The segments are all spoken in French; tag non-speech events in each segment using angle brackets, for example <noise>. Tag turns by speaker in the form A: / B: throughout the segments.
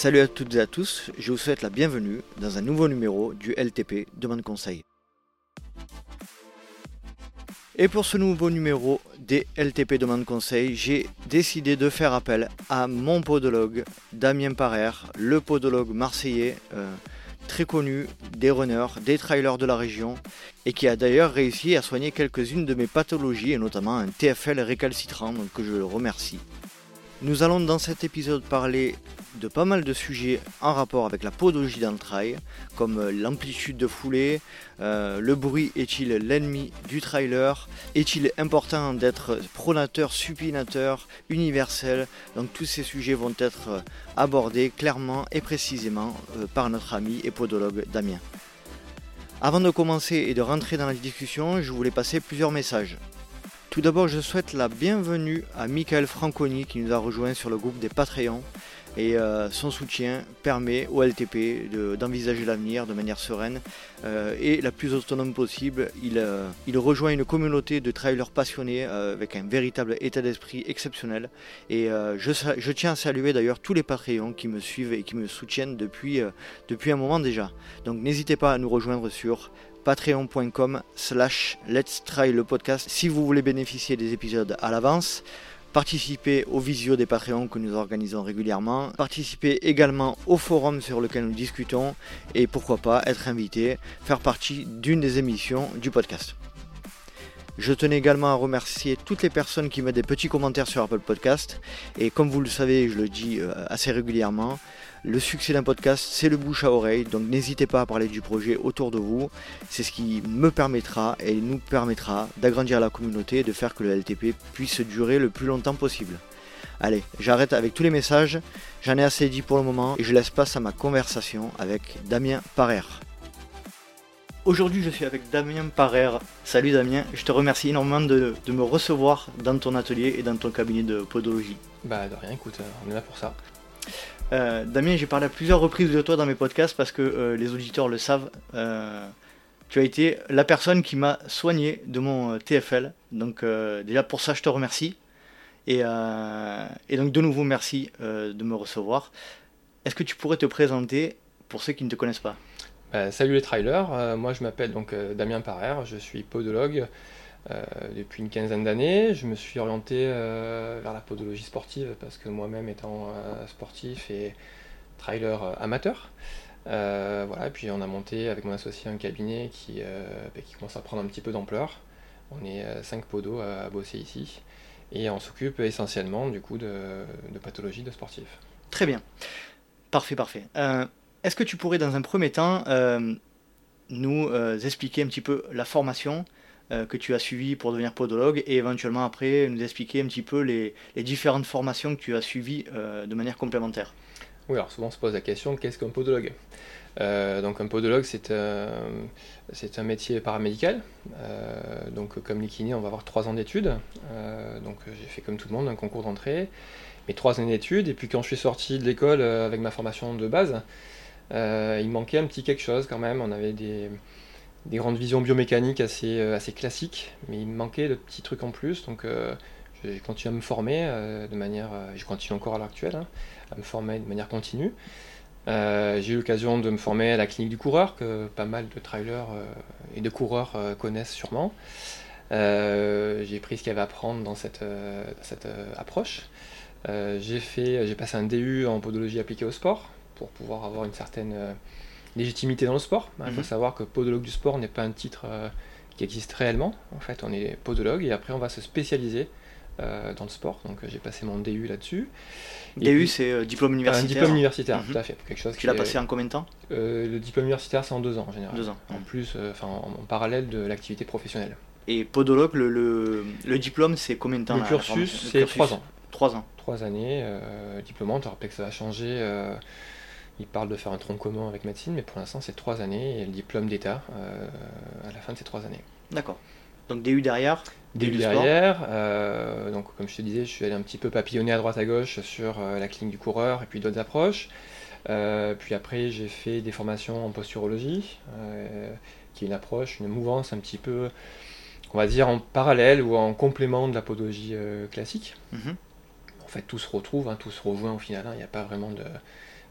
A: Salut à toutes et à tous, je vous souhaite la bienvenue dans un nouveau numéro du LTP Demande Conseil. Et pour ce nouveau numéro des LTP Demande Conseil, j'ai décidé de faire appel à mon podologue Damien Parer, le podologue marseillais euh, très connu des runners, des trailers de la région et qui a d'ailleurs réussi à soigner quelques-unes de mes pathologies et notamment un TFL récalcitrant, donc que je le remercie. Nous allons dans cet épisode parler de pas mal de sujets en rapport avec la podologie dans le trail, comme euh, l'amplitude de foulée, euh, le bruit est-il l'ennemi du trailer, est-il important d'être pronateur, supinateur, universel, donc tous ces sujets vont être euh, abordés clairement et précisément par notre ami et podologue Damien. Avant de commencer et de rentrer dans la discussion, je voulais passer plusieurs messages. Tout d'abord, je souhaite la bienvenue à Michael Franconi qui nous a rejoint sur le groupe des Patreons et euh, son soutien permet au LTP d'envisager l'avenir de manière sereine euh, et la plus autonome possible. Il, euh, il, rejoint une communauté de trailers passionnés avec un véritable état d'esprit exceptionnel et je, tiens à saluer d'ailleurs tous les Patreons qui me suivent et qui me soutiennent depuis un moment déjà. Donc n'hésitez pas à nous rejoindre sur patreon.com slash let's try le podcast si vous voulez bénéficier des épisodes à l'avance. Participer aux visios des Patreons que nous organisons régulièrement, participer également au forum sur lequel nous discutons. Et pourquoi pas être invité, faire partie d'une des émissions du podcast. Je tenais également à remercier toutes les personnes qui mettent des petits commentaires sur Apple Podcast et comme vous le savez, je le dis euh, assez régulièrement, le succès d'un podcast, c'est le bouche à oreille, donc n'hésitez pas à parler du projet autour de vous. C'est ce qui me permettra et nous permettra d'agrandir la communauté et de faire que le LTP puisse durer le plus longtemps possible. Allez, j'arrête avec tous les messages, j'en ai assez dit pour le moment et je laisse place à ma conversation avec Damien Parer. Aujourd'hui, je suis avec Damien Parer. Salut Damien, je te remercie énormément de, de, me recevoir dans ton atelier et dans ton cabinet de podologie.
B: Bah, de rien, écoute, on est là pour ça.
A: Euh, Damien, j'ai parlé à plusieurs reprises de toi dans mes podcasts parce que euh, les auditeurs le savent. Euh, tu as été la personne qui m'a soigné de mon TFL. Donc déjà pour ça, je te remercie. Et, donc de nouveau, merci de me recevoir. Est-ce que tu pourrais te présenter pour ceux qui ne te connaissent pas?
B: Bah, Salut les trailers, moi je m'appelle donc Damien Parer, je suis podologue. Euh, depuis une quinzaine d'années. Je me suis orienté euh, vers la podologie sportive parce que moi-même étant euh, sportif et trailer amateur. voilà, et puis on a monté avec mon associé un cabinet qui, bah, commence à prendre un petit peu d'ampleur. On est 5 podos à, bosser ici et on s'occupe essentiellement du coup de, de, pathologie de sportifs.
A: Très bien, parfait, parfait. Est-ce que tu pourrais dans un premier temps nous expliquer un petit peu la formation euh, que tu as suivi pour devenir podologue et éventuellement après nous expliquer un petit peu les, différentes formations que tu as suivies euh, de manière complémentaire?
B: Oui, alors souvent on se pose la question qu'est-ce qu'un podologue? Euh, donc un podologue c'est un métier paramédical. donc comme les kinés on va avoir trois ans d'études. donc j'ai fait comme tout le monde un concours d'entrée, mes trois années d'études. Et puis quand je suis sorti de l'école avec ma formation de base, il manquait un petit quelque chose quand même. On avait des, des grandes visions biomécaniques assez, euh, classiques, mais il me manquait de petits trucs en plus, donc euh, j'ai continué à me former euh, de manière, je continue encore à l'heure actuelle, hein, à me former de manière continue. j'ai eu l'occasion de me former à la clinique du coureur, que pas mal de trailers et de coureurs connaissent sûrement. j'ai pris ce qu'il y avait à prendre dans cette, cette approche. j'ai passé un DU en podologie appliquée au sport pour pouvoir avoir une certaine légitimité dans le sport. Il faut mhm. savoir que podologue du sport n'est pas un titre euh, qui existe réellement. En fait, on est podologue et après on va se spécialiser euh, dans le sport. Donc j'ai passé mon DU là-dessus.
A: DU, c'est euh, diplôme universitaire.
B: Un diplôme universitaire, tout à fait.
A: Quelque chose tu l'as passé en combien de temps?
B: Le diplôme universitaire, c'est en deux ans en général.
A: Deux ans.
B: En plus, enfin en, parallèle de l'activité professionnelle.
A: Et podologue, le, le, diplôme, c'est combien de temps
B: Le cursus, c'est trois ans.
A: Trois ans.
B: Trois années, diplômante. Alors peut-être que ça va changer il parle de faire un tronc commun avec médecine, mais pour l'instant c'est trois années et le diplôme d'État euh, à la fin de ces trois années.
A: D'accord. Donc DU derrière
B: DU derrière, euh, donc comme je te disais, je suis allé un petit peu papillonner à droite à gauche sur euh, la clinique du coureur et puis d'autres approches. puis après j'ai fait des formations en posturologie, qui est une approche, une mouvance un petit peu, on va dire en parallèle ou en complément de la podologie classique. Mhm. En fait tout se retrouve, hein, tout se rejoint au final, hein. il n'y a pas vraiment de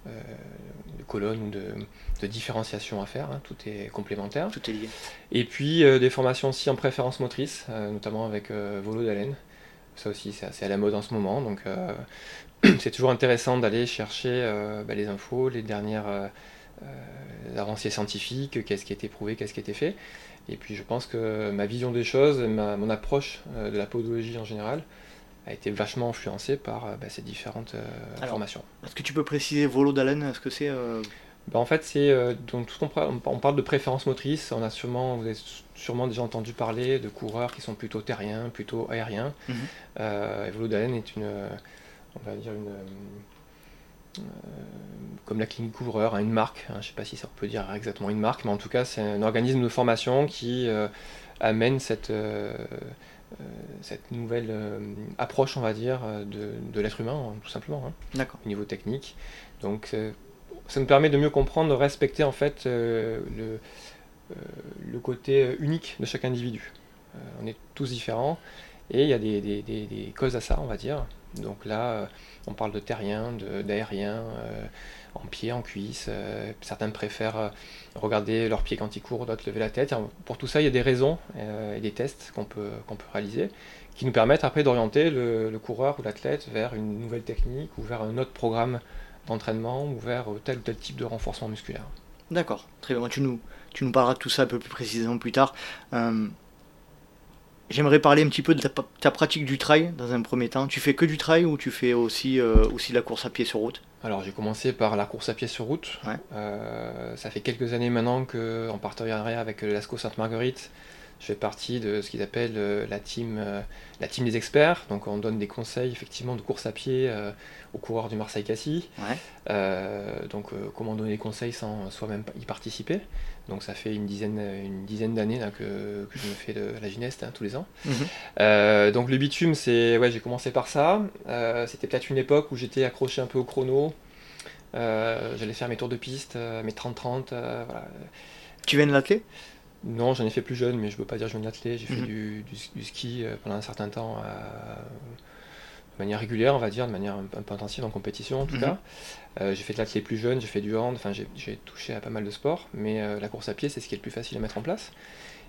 B: de colonne ou de, différenciation à faire, hein. tout est complémentaire.
A: Tout est lié.
B: Et puis des formations aussi en préférence motrice, notamment avec Volo d'haleine. Ça aussi, c'est assez à la mode en ce moment, donc <clears throat> c'est toujours intéressant d'aller chercher bah, les infos, les dernières avancées scientifiques, qu'est-ce qui a été prouvé, qu'est-ce qui a été fait. Et puis je pense que ma vision des choses, mon approche de la podologie en général, a été vachement influencé par euh, bah, ces différentes euh, formations.
A: Est-ce que tu peux préciser volo d'haleine Est-ce que c'est euh,
B: bah, en fait, c'est donc tout on, parle de préférence motrice. On a sûrement, vous avez sûrement déjà entendu parler de coureurs qui sont plutôt terriens, plutôt aériens. Et volo d'haleine est une, on va dire une, comme la clinique couvreur, hein, une marque. Hein, je ne sais pas si ça peut dire exactement une marque, mais en tout cas, c'est un organisme de formation qui amène cette euh, cette nouvelle euh, approche, on va dire, euh, de, l'être humain, hein, tout simplement, hein, au niveau technique. Donc, ça nous permet de mieux comprendre, de respecter en fait le, le côté unique de chaque individu. on est tous différents et il y a des, des, des, causes à ça, on va dire. Donc là, on parle de terrien, d'aérien, en pied, en cuisse. Euh, certains préfèrent euh, regarder leurs pieds quand ils courent, d'autres lever la tête. pour tout ça, il y a des raisons euh, et des tests qu'on peut, qu'on peut réaliser qui nous permettent après d'orienter le, coureur ou l'athlète vers une nouvelle technique ou vers un autre programme d'entraînement ou vers tel ou tel type de renforcement musculaire.
A: D'accord, très bien. Tu nous, tu de tout ça un peu plus précisément plus tard. J'aimerais parler un petit peu de ta, pratique du trail dans un premier temps. Tu fais que du trail ou tu fais aussi, aussi de la course à pied sur route?
B: Alors j'ai commencé par la course à pied sur route. Euh, ça fait quelques années maintenant que, en partenariat avec l'ASCO Sainte-Marguerite, je fais partie de ce qu'ils appellent euh, la team, euh, la team des experts. Donc on donne des conseils effectivement de course à pied aux coureurs du Marseille-Cassis. donc comment donner des conseils sans soi-même y participer. Donc ça fait une dizaine, une dizaine d'années que, je me fais de la gineste hein, tous les ans. Mhm. donc le bitume, c'est ouais, j'ai commencé par ça. C'était peut-être une époque où j'étais accroché un peu au chrono. J'allais faire mes tours de piste, mes 30-30.
A: Tu viens de l'athlé?
B: Non, j'en ai fait plus jeune, mais je ne veux pas dire jeune athlète. J'ai fait mhm. du, ski euh, pendant un certain temps euh, de manière régulière, on va dire, de manière un, peu intensive en compétition en tout mhm. cas. Euh, j'ai fait de l'athlète plus jeune, j'ai fait du hand, enfin j'ai touché à pas mal de sports, mais la course à pied c'est ce qui est le plus facile à mettre en place.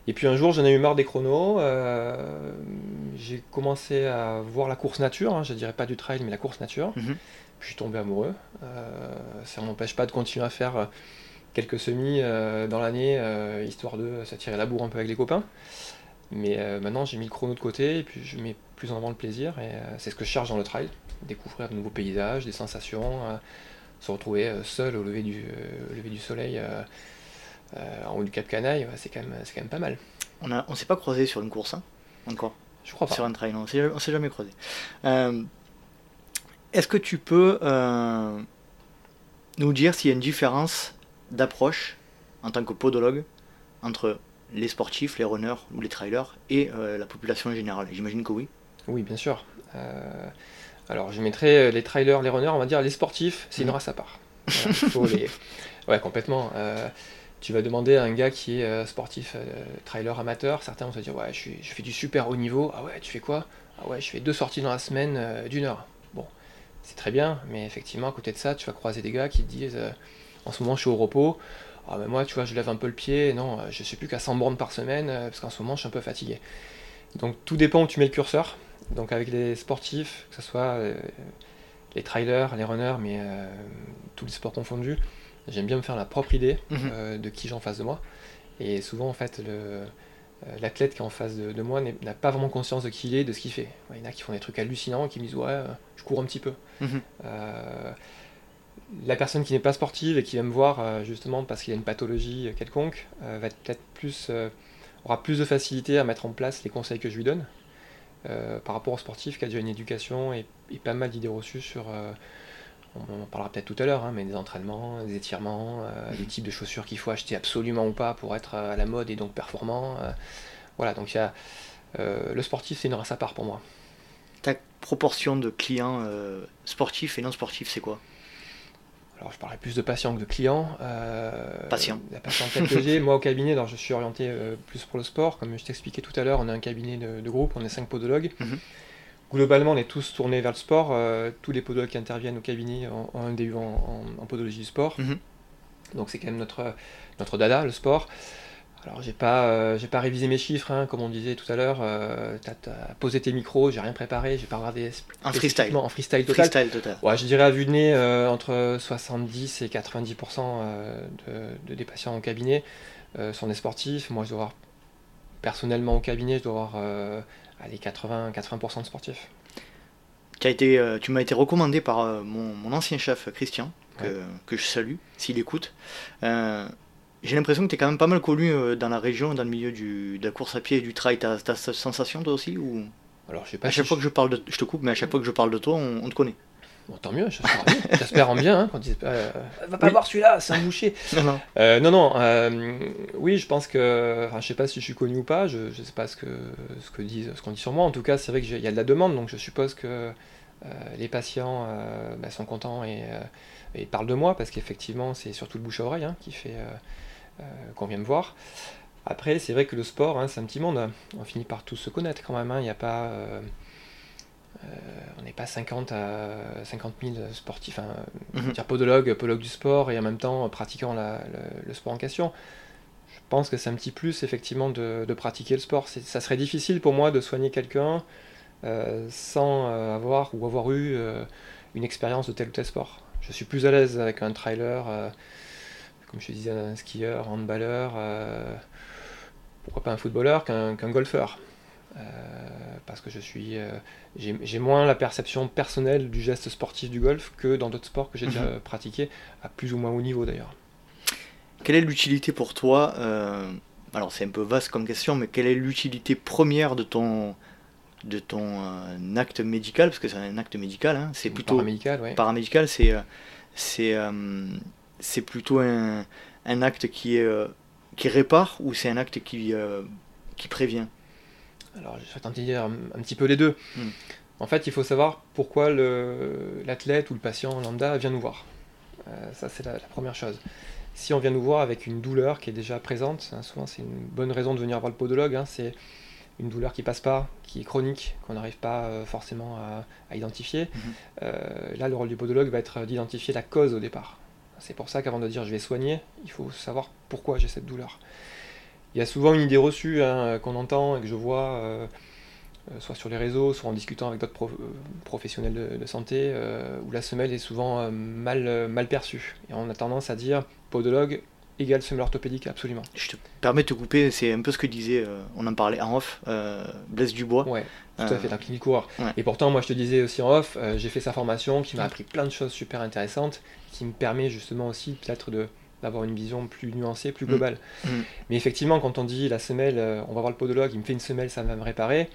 B: Et puis un jour j'en ai eu marre des chronos, j'ai commencé à voir la course nature, hein, je dirais pas du trail mais la course nature. Puis je suis tombé amoureux. ça ne m'empêche pas de continuer à faire quelques semis euh, dans l'année, euh, histoire de s'attirer la bourre un peu avec les copains. Mais euh, maintenant, j'ai mis le chrono de côté et puis je mets plus en avant le plaisir. Et c'est ce que je cherche dans le trail découvrir de nouveaux paysages, des sensations, se retrouver seul au lever du, lever du soleil en haut du Cap Canaille, c'est quand, quand, même pas mal.
A: On ne on s'est pas croisé sur une course, hein, encore
B: Je crois pas.
A: Sur un trail, non, on s'est jamais croisé. Est-ce que tu peux nous dire s'il y a une différence d'approche en tant que podologue entre les sportifs, les runners ou les trailers et euh, la population générale J'imagine que oui.
B: Oui, bien sûr. Euh, alors je mettrais euh, les trailers, les runners, on va dire les sportifs, c'est une mhm. race à part. <laughs> Ouais, complètement. tu vas demander à un gars qui est sportif, trailer amateur, certains vont se dire Ouais, je, je, fais du super haut niveau. Ah ouais, tu fais quoi? Ah ouais, je fais deux sorties dans la semaine d'une heure. Bon, c'est très bien, mais effectivement, à côté de ça, tu vas croiser des gars qui te disent en ce moment, je suis au repos. Ah, moi, tu vois, je lève un peu le pied. Non, euh, je ne suis plus qu'à 100 bornes par semaine euh, parce qu'en ce moment, je suis un peu fatigué. Donc, tout dépend où tu mets le curseur. Donc, avec les sportifs, que ce soit euh, les trailers, les runners, mais tous les sports confondus, j'aime bien me faire la propre idée mhm. de qui j'ai en face de moi. Et souvent, en fait, l'athlète qui est en face de, moi n'a pas vraiment conscience de qui il est, de ce qu'il fait. Il y en a qui font des trucs hallucinants, qui me disent Ouais, je cours un petit peu. Mhm la personne qui n'est pas sportive et qui va me voir euh, justement parce qu'il a une pathologie quelconque euh, va peut-être plus euh, aura plus de facilité à mettre en place les conseils que je lui donne par rapport au sportif qui a déjà une éducation et, pas mal d'idées reçues sur on en parlera peut-être tout à l'heure, hein, mais des entraînements, des étirements, des types de chaussures qu'il faut acheter absolument ou pas pour être à la mode et donc performant. voilà, donc il y a, le sportif, c'est une race à part pour moi.
A: Ta proportion de clients sportifs et non sportifs, c'est quoi?
B: Alors je parlerai plus de patients que de clients.
A: Euh, Patient.
B: La patientèle que j'ai, <laughs> moi au cabinet, alors je suis orienté euh, plus pour le sport. Comme je t'expliquais tout à l'heure, on a un cabinet de, groupe, on est cinq podologues. Mhm. globalement, on est tous tournés vers le sport. tous les podologues qui interviennent au cabinet ont, un DU en, podologie du sport. Mhm. Donc c'est quand même notre, notre dada, le sport. Alors j'ai pas, euh, j'ai pas révisé mes chiffres, hein, comme on disait tout à l'heure. Euh, t'as, posé tes micros, j'ai rien préparé, j'ai pas regardé.
A: En freestyle.
B: En freestyle total.
A: Freestyle total.
B: Ouais, je dirais à vue de nez euh, entre 70 et 90% de, des patients en cabinet sont des sportifs. Moi, je dois avoir personnellement au cabinet, je dois avoir allez, 80, 80% de sportifs.
A: Tu, as été, tu m'as été recommandé par mon, ancien chef Christian, que, que je salue s'il écoute. J'ai l'impression que tu es quand même pas mal connu euh, dans la région, dans le milieu du, de la course à pied et du trail. Tu as, cette sensation toi aussi ou...
B: Alors, je sais pas.
A: À chaque fois que je parle de, je te coupe, mais à chaque fois que je parle de toi, on, te connaît.
B: Bon, tant mieux, j'espère en bien. Hein, quand ils, euh, va pas voir celui-là, c'est un boucher. <laughs> non, non. Euh, non, non oui, je pense que. Enfin, je sais pas si je suis connu ou pas, je, ne sais pas ce que ce qu'on dit sur moi. En tout cas, c'est vrai qu'il y a de la demande, donc je suppose que les patients bah, sont contents et, et, parlent de moi parce qu'effectivement, c'est surtout le bouche à oreille hein, qui fait euh, qu'on vient me voir. Après, c'est vrai que le sport, hein, c'est un petit monde. On finit par tous se connaître quand même. Hein. Il n'y a pas. Euh, euh, on n'est pas 50 à 50 000 sportifs, enfin, mm dire podologue, podologue du sport et en même temps pratiquant le, sport en question. Je pense que c'est un petit plus effectivement de, pratiquer le sport. Ça serait difficile pour moi de soigner quelqu'un sans avoir ou avoir eu une expérience de tel ou tel sport. Je suis plus à l'aise avec un trailer comme je te disais, un skieur, un handballeur, euh, pourquoi pas un footballeur qu'un golfeur. Euh, parce que je suis, euh, j'ai moins la perception personnelle du geste sportif du golf que dans d'autres sports que j'ai déjà mhm. pratiqués, à plus ou moins haut niveau d'ailleurs.
A: Quelle est l'utilité pour toi Alors c'est un peu vaste comme question, mais quelle est l'utilité première de ton, de ton acte médical? Parce que c'est un acte médical, hein, c'est plutôt
B: paramédical. Ouais.
A: Paramédical, c'est c'est c'est plutôt un, acte qui, euh, qui répare ou c'est un acte qui, euh, qui prévient?
B: Alors, je vais tenter de dire un, petit peu les deux. Hmm. En fait, il faut savoir pourquoi l'athlète ou le patient lambda vient nous voir. Euh, ça, c'est la, première chose. Si on vient nous voir avec une douleur qui est déjà présente, hein, souvent c'est une bonne raison de venir voir le podologue, hein, c'est une douleur qui passe pas, qui est chronique, qu'on n'arrive pas forcément à, identifier. Hmm. là, le rôle du podologue va être d'identifier la cause au départ. C'est pour ça qu'avant de dire je vais soigner, il faut savoir pourquoi j'ai cette douleur. Il y a souvent une idée reçue hein, qu'on entend et que je vois, euh, euh, soit sur les réseaux, soit en discutant avec d'autres euh, professionnels de, santé, où la semelle est souvent mal, mal perçue. Et on a tendance à dire podologue égale semelle orthopédique, absolument.
A: Je te permets de te couper, c'est un peu ce que disait, on en parlait en off, Blaise Dubois.
B: Ouais, tout à fait, dans clinique coureur. Et pourtant, moi je te disais aussi en off, j'ai fait sa formation qui m'a appris plein de choses super intéressantes qui me permet justement aussi peut-être de d'avoir une vision plus nuancée, plus mm. globale. Mm. Mais effectivement, quand on dit la semelle, euh, on va voir le podologue, il me fait une semelle, ça va me réparer,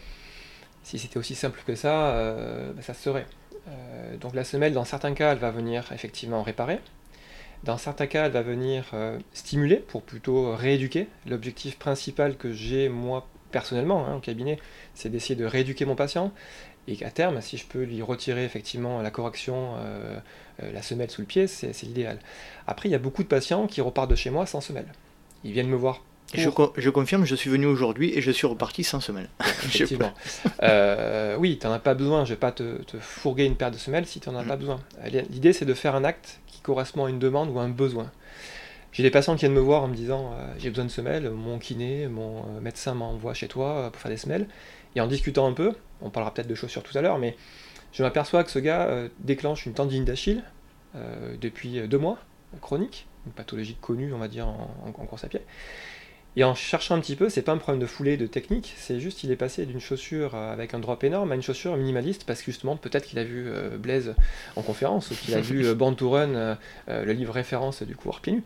B: si c'était aussi simple que ça, euh, bah, ça se serait. Euh, donc la semelle, dans certains cas, elle va venir effectivement réparer. Dans certains cas, elle va venir stimuler pour plutôt rééduquer. L'objectif principal que j'ai moi personnellement hein, au cabinet, c'est d'essayer de rééduquer mon patient et qu'à terme, si je peux lui retirer effectivement la correction, euh, euh, la semelle sous le pied, c'est l'idéal. Après, il y a beaucoup de patients qui repartent de chez moi sans semelle. Ils viennent me voir.
A: Je, je, confirme, je suis venu aujourd'hui et je suis reparti sans semelle. <laughs>
B: Effectivement. euh, oui, tu n'en as pas besoin. Je ne vais pas te, fourguer une paire de semelles si tu n'en as mm. pas besoin. L'idée, c'est de faire un acte qui correspond à une demande ou à un besoin. J'ai des patients qui viennent me voir en me disant euh, j'ai besoin de semelles, mon kiné, mon médecin m'envoie chez toi pour faire des semelles. Et en discutant un peu, on parlera peut-être de chaussures tout à l'heure, mais je m'aperçois que ce gars euh, déclenche une tendine d'Achille euh, depuis deux mois, chronique, une pathologie connue, on va dire, en, course à pied. Et en cherchant un petit peu, c'est pas un problème de foulée, de technique, c'est juste qu'il est passé d'une chaussure euh, avec un drop énorme à une chaussure minimaliste, parce que justement, peut-être qu'il a vu Blaise en conférence, ou qu'il a vu <laughs> Born to Run, le livre référence du cours pieds nus,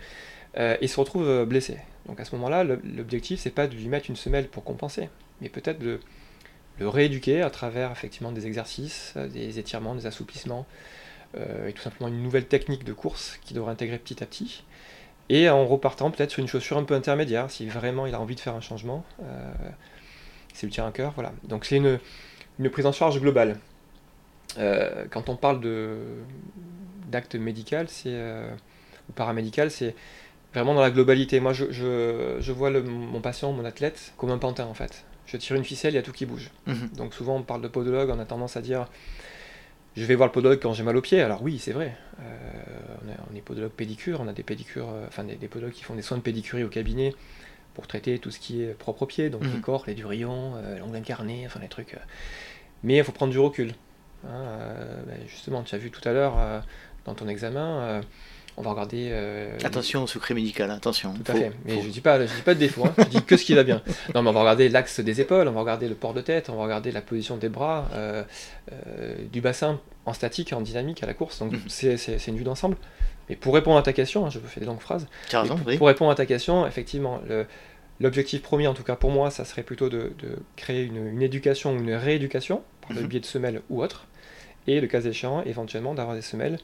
B: et se retrouve blessé. Donc à ce moment-là, l'objectif, c'est pas de lui mettre une semelle pour compenser, mais peut-être de le rééduquer à travers effectivement des exercices, euh, des étirements, des assouplissements, euh, et tout simplement une nouvelle technique de course qui devrait intégrer petit à petit. Et en repartant peut-être sur une chaussure un peu intermédiaire, si vraiment il a envie de faire un changement, euh, c'est lui tient un cœur, voilà. Donc c'est une, une, prise en charge globale. quand on parle d'acte médical, c'est ou paramédical, c'est vraiment dans la globalité. Moi, je, je, je vois le, mon patient, mon athlète, comme un pantin en fait je tire une ficelle, il y a tout qui bouge.
A: Mhm.
B: Donc souvent on parle de podologue, on a tendance à dire je vais voir le podologue quand j'ai mal au pied. Alors oui, c'est vrai. Euh, on, est, on, est, podologue pédicure, on a des pédicures, euh, enfin des, des, podologues qui font des soins de pédicurie au cabinet pour traiter tout ce qui est propre au pied, donc
A: Mhm.
B: les corps, les durillons, euh, l'ongle incarné, enfin les trucs. Mais il faut prendre du recul. Hein, ben, justement, tu as vu tout à l'heure dans ton examen, on va regarder. euh,
A: Attention au secret médical, attention.
B: tout à
A: Faut-
B: fait. Mais
A: faut-
B: je dis pas, je dis pas de défaut. hein. Je dis que ce qui va bien. <laughs> Non, mais on va regarder l'axe des épaules, on va regarder le port de tête, on va regarder la position des bras, euh, euh, du bassin en statique, en dynamique à la course. Donc
A: Mhm.
B: c'est une vue d'ensemble. Mais pour répondre à ta question, hein, je fais des longues phrases.
A: As raison,
B: pour,
A: oui.
B: pour répondre à ta question, effectivement, l'objectif premier, en tout cas pour moi, ça serait plutôt de, de créer une, une éducation ou une rééducation par le
A: Mhm.
B: biais de semelles ou autres, et le cas échéant, éventuellement d'avoir des semelles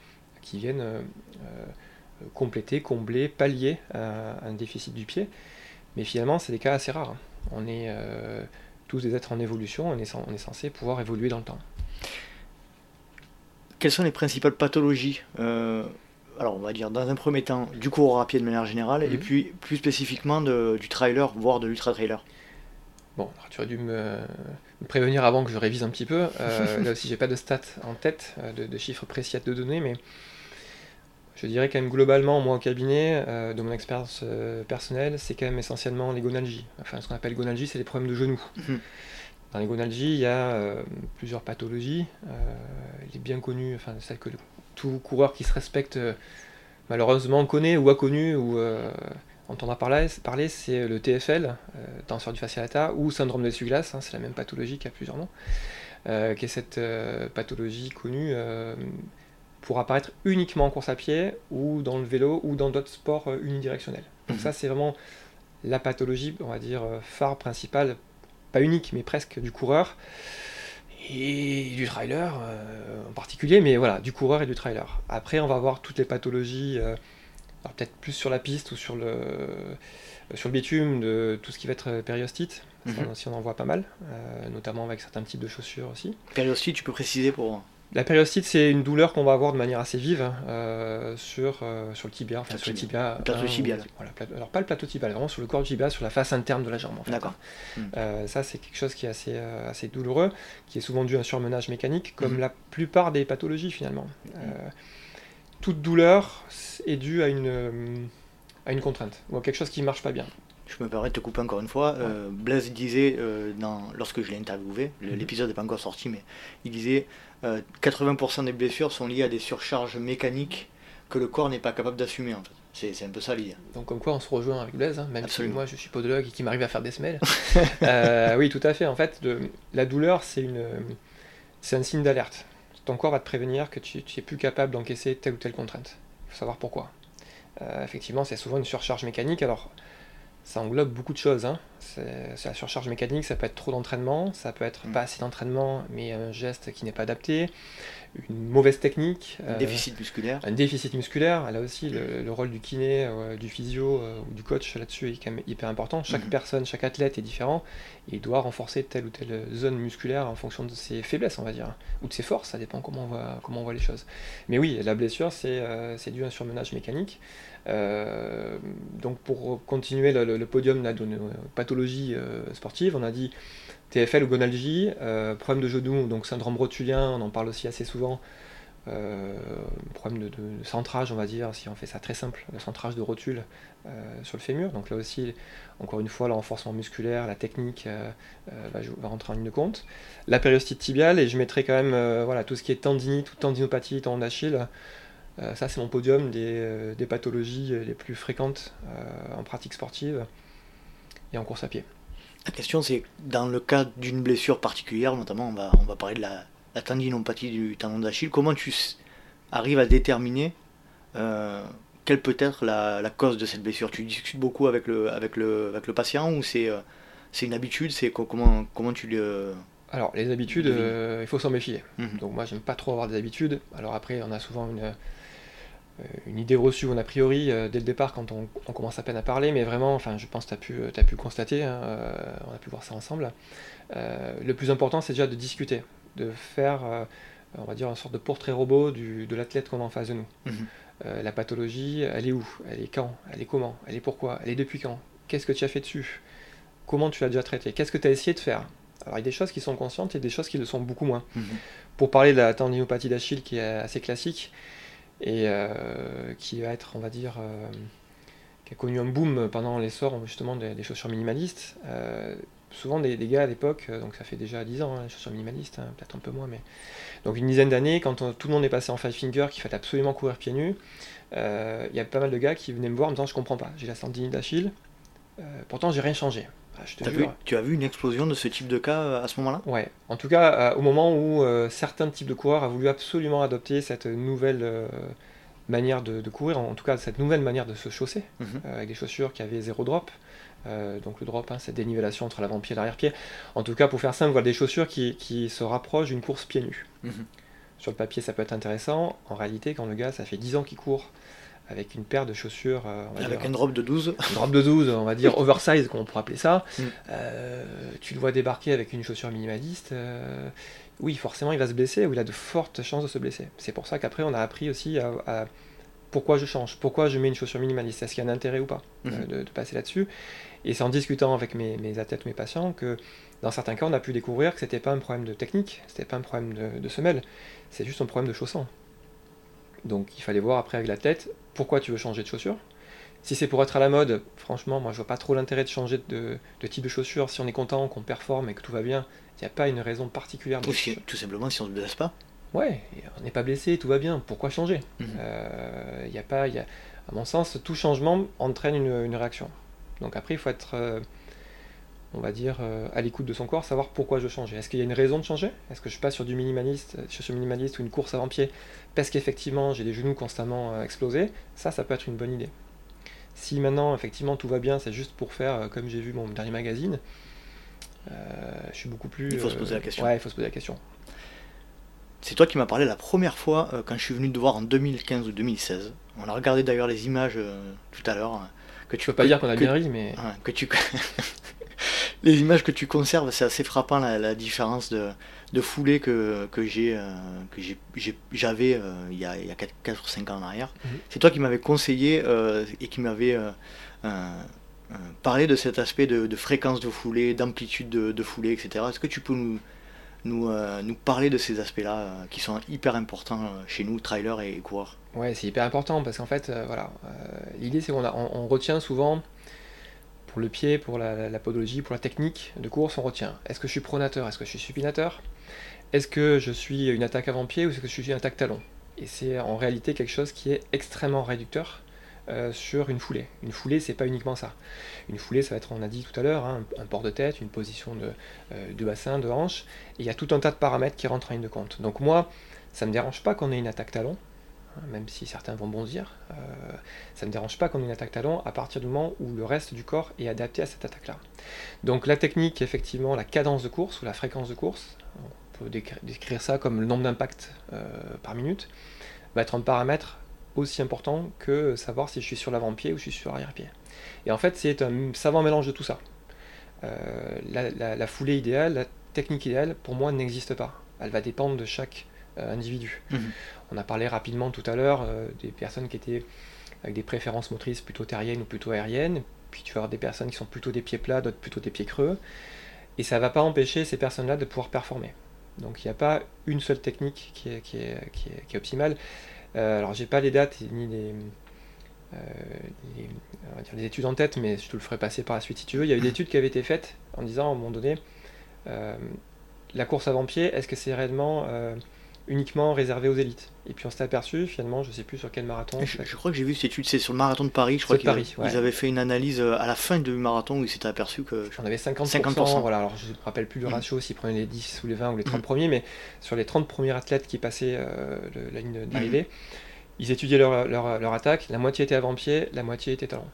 B: qui viennent euh, euh, compléter, combler, pallier un, un déficit du pied. Mais finalement, c'est des cas assez rares. On est euh, tous des êtres en évolution, on est, cen- on est censé pouvoir évoluer dans le temps.
A: Quelles sont les principales pathologies euh, Alors, on va dire dans un premier temps du coureur à pied de manière générale, et
B: Mhm.
A: puis plus spécifiquement de- du trailer, voire de l'ultra-trailer?
B: Bon, alors tu aurais dû me, me prévenir avant que je révise un petit peu. Euh, <laughs> là aussi, j'ai pas de stats en tête, de, de chiffres précis à te donner, mais je dirais quand même globalement, moi au cabinet, euh, de mon expérience euh, personnelle, c'est quand même essentiellement les gonalgies. Enfin, ce qu'on appelle gonalgie, c'est les problèmes de genoux.
A: Mhm.
B: Dans les gonalgies, il y a euh, plusieurs pathologies. Il est bien connu, enfin, celle que tout coureur qui se respecte malheureusement connaît ou a connu ou entendra parler, parler, c'est le TFL, tenseur du fascia lata, ou syndrome de l'essuie-glace, hein, c'est la même pathologie qui a plusieurs noms, qui est cette pathologie connue pour apparaître uniquement en course à pied, ou dans le vélo, ou dans d'autres sports euh, unidirectionnels. Donc
A: Mhm.
B: ça, c'est vraiment la pathologie, on va dire, euh, phare principale, pas unique, mais presque du coureur, et du trailer euh, en particulier, mais voilà, du coureur et du trailer. Après, on va voir toutes les pathologies, euh, peut-être plus sur la piste ou sur le, euh, sur le bitume, de tout ce qui va être périostite,
A: Mhm.
B: aussi on en voit pas mal, notamment avec certains types de chaussures aussi.
A: Périostite, tu peux préciser pour.
B: La périostite, c'est une douleur qu'on va avoir de manière assez vive euh, sur, euh, sur le tibia, enfin sur le tibia.
A: Le plateau
B: ou-
A: tibial.
B: Voilà, alors pas le plateau tibial, vraiment sur le corps du tibia, sur la face interne de la jambe. en fait.
A: D'accord.
B: Euh, ça, c'est quelque chose qui est assez, euh, assez douloureux, qui est souvent dû à un surmenage mécanique, comme
A: Mhm.
B: la plupart des pathologies finalement. Euh, toute douleur est due à une, euh, à une contrainte, ou à quelque chose qui ne marche pas bien.
A: Je me permets de te couper encore une fois. Euh, Blaise disait, euh, dans, lorsque je l'ai interviewé, l'épisode n'est pas encore sorti, mais il disait euh, 80% des blessures sont liées à des surcharges mécaniques que le corps n'est pas capable d'assumer. En fait. c'est, un peu ça l'idée.
B: Donc comme quoi on se rejoint avec Blaise, hein, même
A: Absolument.
B: si moi je suis podologue et qui m'arrive à faire des semelles. <laughs> Euh, oui, tout à fait. En fait, de- la douleur, c'est une, c'est un signe d'alerte. Ton corps va te prévenir que tu tu es plus capable d'encaisser telle ou telle contrainte. Il faut savoir pourquoi. Euh, effectivement, c'est souvent une surcharge mécanique. Alors, ça englobe beaucoup de choses. hein. C'est la surcharge mécanique, ça peut être trop d'entraînement, ça peut être
A: Mm.
B: pas assez d'entraînement, mais un geste qui n'est pas adapté, une mauvaise technique. euh,
A: Déficit musculaire.
B: un déficit musculaire, là aussi le, le rôle du kiné, euh, du physio euh, ou du coach là-dessus est quand même hyper important. Chaque
A: Mhm.
B: personne, chaque athlète est différent et il doit renforcer telle ou telle zone musculaire en fonction de ses faiblesses, on va dire, ou de ses forces, ça dépend comment on voit, comment on voit les choses. Mais oui, la blessure, c'est euh, dû à un surmenage mécanique. Euh, donc pour continuer le, le- le podium là, de nos pathologies euh, sportives, on a dit TFL ou gonalgie, euh, problème de genou, donc syndrome rotulien, on en parle aussi assez souvent. Euh, problème de, centrage, on va dire, si on fait ça très simple, le centrage de rotule euh, sur le fémur. Donc là aussi, encore une fois, le renforcement musculaire, la technique va, rentrer en ligne de compte. La périostite tibiale, et je mettrai quand même voilà, tout ce qui est tendinite ou tendinopathie, tendon d'Achille. Ça, c'est mon podium des, pathologies les plus fréquentes en pratique sportive et en course à pied.
A: La question, c'est dans le cas d'une blessure particulière, notamment, on va, on va parler de la, la tendinopathie du tendon d'Achille. Comment tu arrives à déterminer euh, quelle peut être la, la cause de cette blessure? Tu discutes beaucoup avec le, avec le, avec le patient ou c'est euh, une habitude? C'est co- comment, comment tu le.
B: Alors, les habitudes, euh, il faut s'en méfier.
A: Mhm.
B: Donc moi j'aime pas trop avoir des habitudes. Alors après on a souvent une, une idée reçue, on a priori euh, dès le départ quand on, on commence à peine à parler, mais vraiment, enfin je pense que tu as pu, t'as pu le constater, hein, euh, on a pu voir ça ensemble. Euh, le plus important c'est déjà de discuter, de faire, euh, on va dire, une sorte de portrait robot du, de l'athlète qu'on a en face de nous.
A: Mhm.
B: Euh, la pathologie, elle est où? Elle est quand? Elle est comment? Elle est pourquoi? Elle est depuis quand? Qu'est-ce que tu as fait dessus? Comment tu l'as déjà traité, qu'est-ce que tu as essayé de faire? Alors il y a des choses qui sont conscientes et des choses qui le sont beaucoup moins.
A: Mhm.
B: Pour parler de la tendinopathie d'Achille qui est assez classique et euh, qui va être, on va dire, euh, qui a connu un boom pendant l'essor justement des, chaussures minimalistes. euh, souvent des, gars à l'époque, donc ça fait déjà 10 ans, hein, les chaussures minimalistes, hein, peut-être un peu moins, mais donc une dizaine d'années, quand tout le monde est passé en five finger, qu'il fallait absolument courir pieds nus, il y a pas mal de gars qui venaient me voir en me disant je comprends pas, j'ai la tendinite d'Achille, pourtant j'ai rien changé. Ah,
A: vu, tu as vu une explosion de ce type de cas euh, à ce moment-là?
B: Ouais, en tout cas, euh, au moment où euh, certains types de coureurs ont voulu absolument adopter cette nouvelle manière de, de courir, en tout cas cette nouvelle manière de se chausser,
A: Mhm.
B: euh, avec des chaussures qui avaient zéro drop. Euh, donc le drop, hein, cette dénivellation entre l'avant-pied et l'arrière-pied. En tout cas, pour faire simple, voilà des chaussures qui, qui se rapprochent d'une course pieds nus.
A: Mhm.
B: Sur le papier, ça peut être intéressant. En réalité, quand le gars, ça fait 10 ans qu'il court avec une paire de chaussures, euh, on va
A: Avec
B: dire,
A: un drop de 12
B: une robe de 12, on va dire <laughs> oversize, comme on pourrait appeler ça,
A: Mm.
B: euh, tu le vois débarquer avec une chaussure minimaliste, euh, oui, forcément, il va se blesser ou il a de fortes chances de se blesser. C'est pour ça qu'après, on a appris aussi à, à pourquoi je change, pourquoi je mets une chaussure minimaliste, est-ce qu'il y a un intérêt ou pas
A: Mhm.
B: de, de passer là-dessus? Et c'est en discutant avec mes, mes athlètes, mes patients, que dans certains cas, on a pu découvrir que c'était pas un problème de technique, c'était pas un problème de, de semelle, c'est juste un problème de chaussant. Donc il fallait voir après avec l'athlète pourquoi tu veux changer de chaussure. Si c'est pour être à la mode, franchement, moi je vois pas trop l'intérêt de changer de, de type de chaussure. Si on est content, qu'on performe et que tout va bien, il n'y a pas une raison particulière. de
A: Ou si- tout simplement si on se blesse pas.
B: Ouais, on n'est pas blessé, tout va bien, pourquoi changer?
A: Mhm.
B: Euh, y a pas, y a, À mon sens, tout changement entraîne une, une réaction. Donc après, il faut être, euh, on va dire, euh, à l'écoute de son corps, savoir pourquoi je change. Est-ce qu'il y a une raison de changer? Est-ce que je passe sur du minimaliste, euh, sur minimaliste ou une course avant-pied parce qu'effectivement j'ai des genoux constamment euh, explosés? Ça, ça peut être une bonne idée. Si maintenant, effectivement, tout va bien, c'est juste pour faire, euh, comme j'ai vu mon dernier magazine, je suis beaucoup plus...
A: Il faut se poser la question.
B: Ouais, il faut se poser la question.
A: C'est toi qui m'as parlé la première fois quand je suis venu te voir en 2015 ou 2016. On a regardé d'ailleurs les images tout à l'heure. hein, que
B: Je peux pas dire qu'on a
A: que-
B: bien ri, mais...
A: Ouais, que tu <laughs> <laughs> les images que tu conserves, c'est assez frappant la, la différence de, de foulée que, que j'ai euh, que j'avais euh, il y a, il y a 4, ou 5 ans en arrière.
B: Mhm.
A: C'est toi qui m'avais conseillé euh, et qui m'avait euh, parlé de cet aspect de, de fréquence de foulée, d'amplitude de, de foulée, etc. Est-ce que tu peux nous, nous, euh, nous parler de ces aspects-là euh, qui sont hyper importants euh, chez nous, trailers et coureurs?
B: Ouais, c'est hyper important parce qu'en fait, voilà, l'idée c'est qu'on a- on, on retient souvent pour le pied, pour la, podologie, pour la technique de course, on retient. Est-ce que je suis pronateur? Est-ce que je suis supinateur? Est-ce que je suis une attaque avant-pied ou est-ce que je suis une attaque talon Et c'est en réalité quelque chose qui est extrêmement réducteur euh, sur une foulée. Une foulée, c'est pas uniquement ça. Une foulée, ça va être, on a dit tout à l'heure, hein, un, port de tête, une position de, euh, de bassin, de hanche, et il y a tout un tas de paramètres qui rentrent en ligne de compte. Donc moi, ça me dérange pas qu'on ait une attaque talon, même si certains vont bondir, euh, ça ne dérange pas qu'on ait une attaque talon à partir du moment où le reste du corps est adapté à cette attaque-là. Donc la technique, effectivement, la cadence de course ou la fréquence de course, on peut décri- décrire ça comme le nombre d'impacts euh, par minute, va être un paramètre aussi important que savoir si je suis sur l'avant-pied ou je suis sur l'arrière-pied. Et en fait, c'est un savant mélange de tout ça. Euh, la, foulée idéale, la technique idéale, pour moi, n'existe pas. Elle va dépendre de chaque individu.
A: Mhm.
B: On a parlé rapidement tout à l'heure euh, des personnes qui étaient avec des préférences motrices plutôt terriennes ou plutôt aériennes. Puis tu vas avoir des personnes qui sont plutôt des pieds plats, d'autres plutôt des pieds creux. Et ça ne va pas empêcher ces personnes-là de pouvoir performer. Donc il n'y a pas une seule technique qui est, optimale. Euh, alors j'ai pas les dates ni les, euh, les, études en tête, mais je te le ferai passer par la suite si tu veux. Il y a eu des études qui avaient été faites en disant à un moment donné, euh, la course avant-pied, est-ce que c'est réellement uniquement réservé aux élites Et puis on s'est aperçu finalement, je sais plus sur quel marathon.
A: je, je crois que j'ai vu cette étude, c'est sur le marathon de Paris. Je crois qu'ils
B: ouais.
A: avaient fait une analyse euh, à la fin du marathon où ils s'étaient aperçus que.
B: J'en avais 50%,
A: 50%.
B: voilà, alors je ne me rappelle plus le
A: Mm.
B: ratio s'ils prenaient les 10 ou les 20 ou les 30
A: Mm.
B: premiers, mais sur les 30 premiers athlètes qui passaient euh, le- la
A: Mm.
B: ligne d'arrivée, ils étudiaient leur, leur- leur attaque, la moitié était avant-pied, la moitié était talon.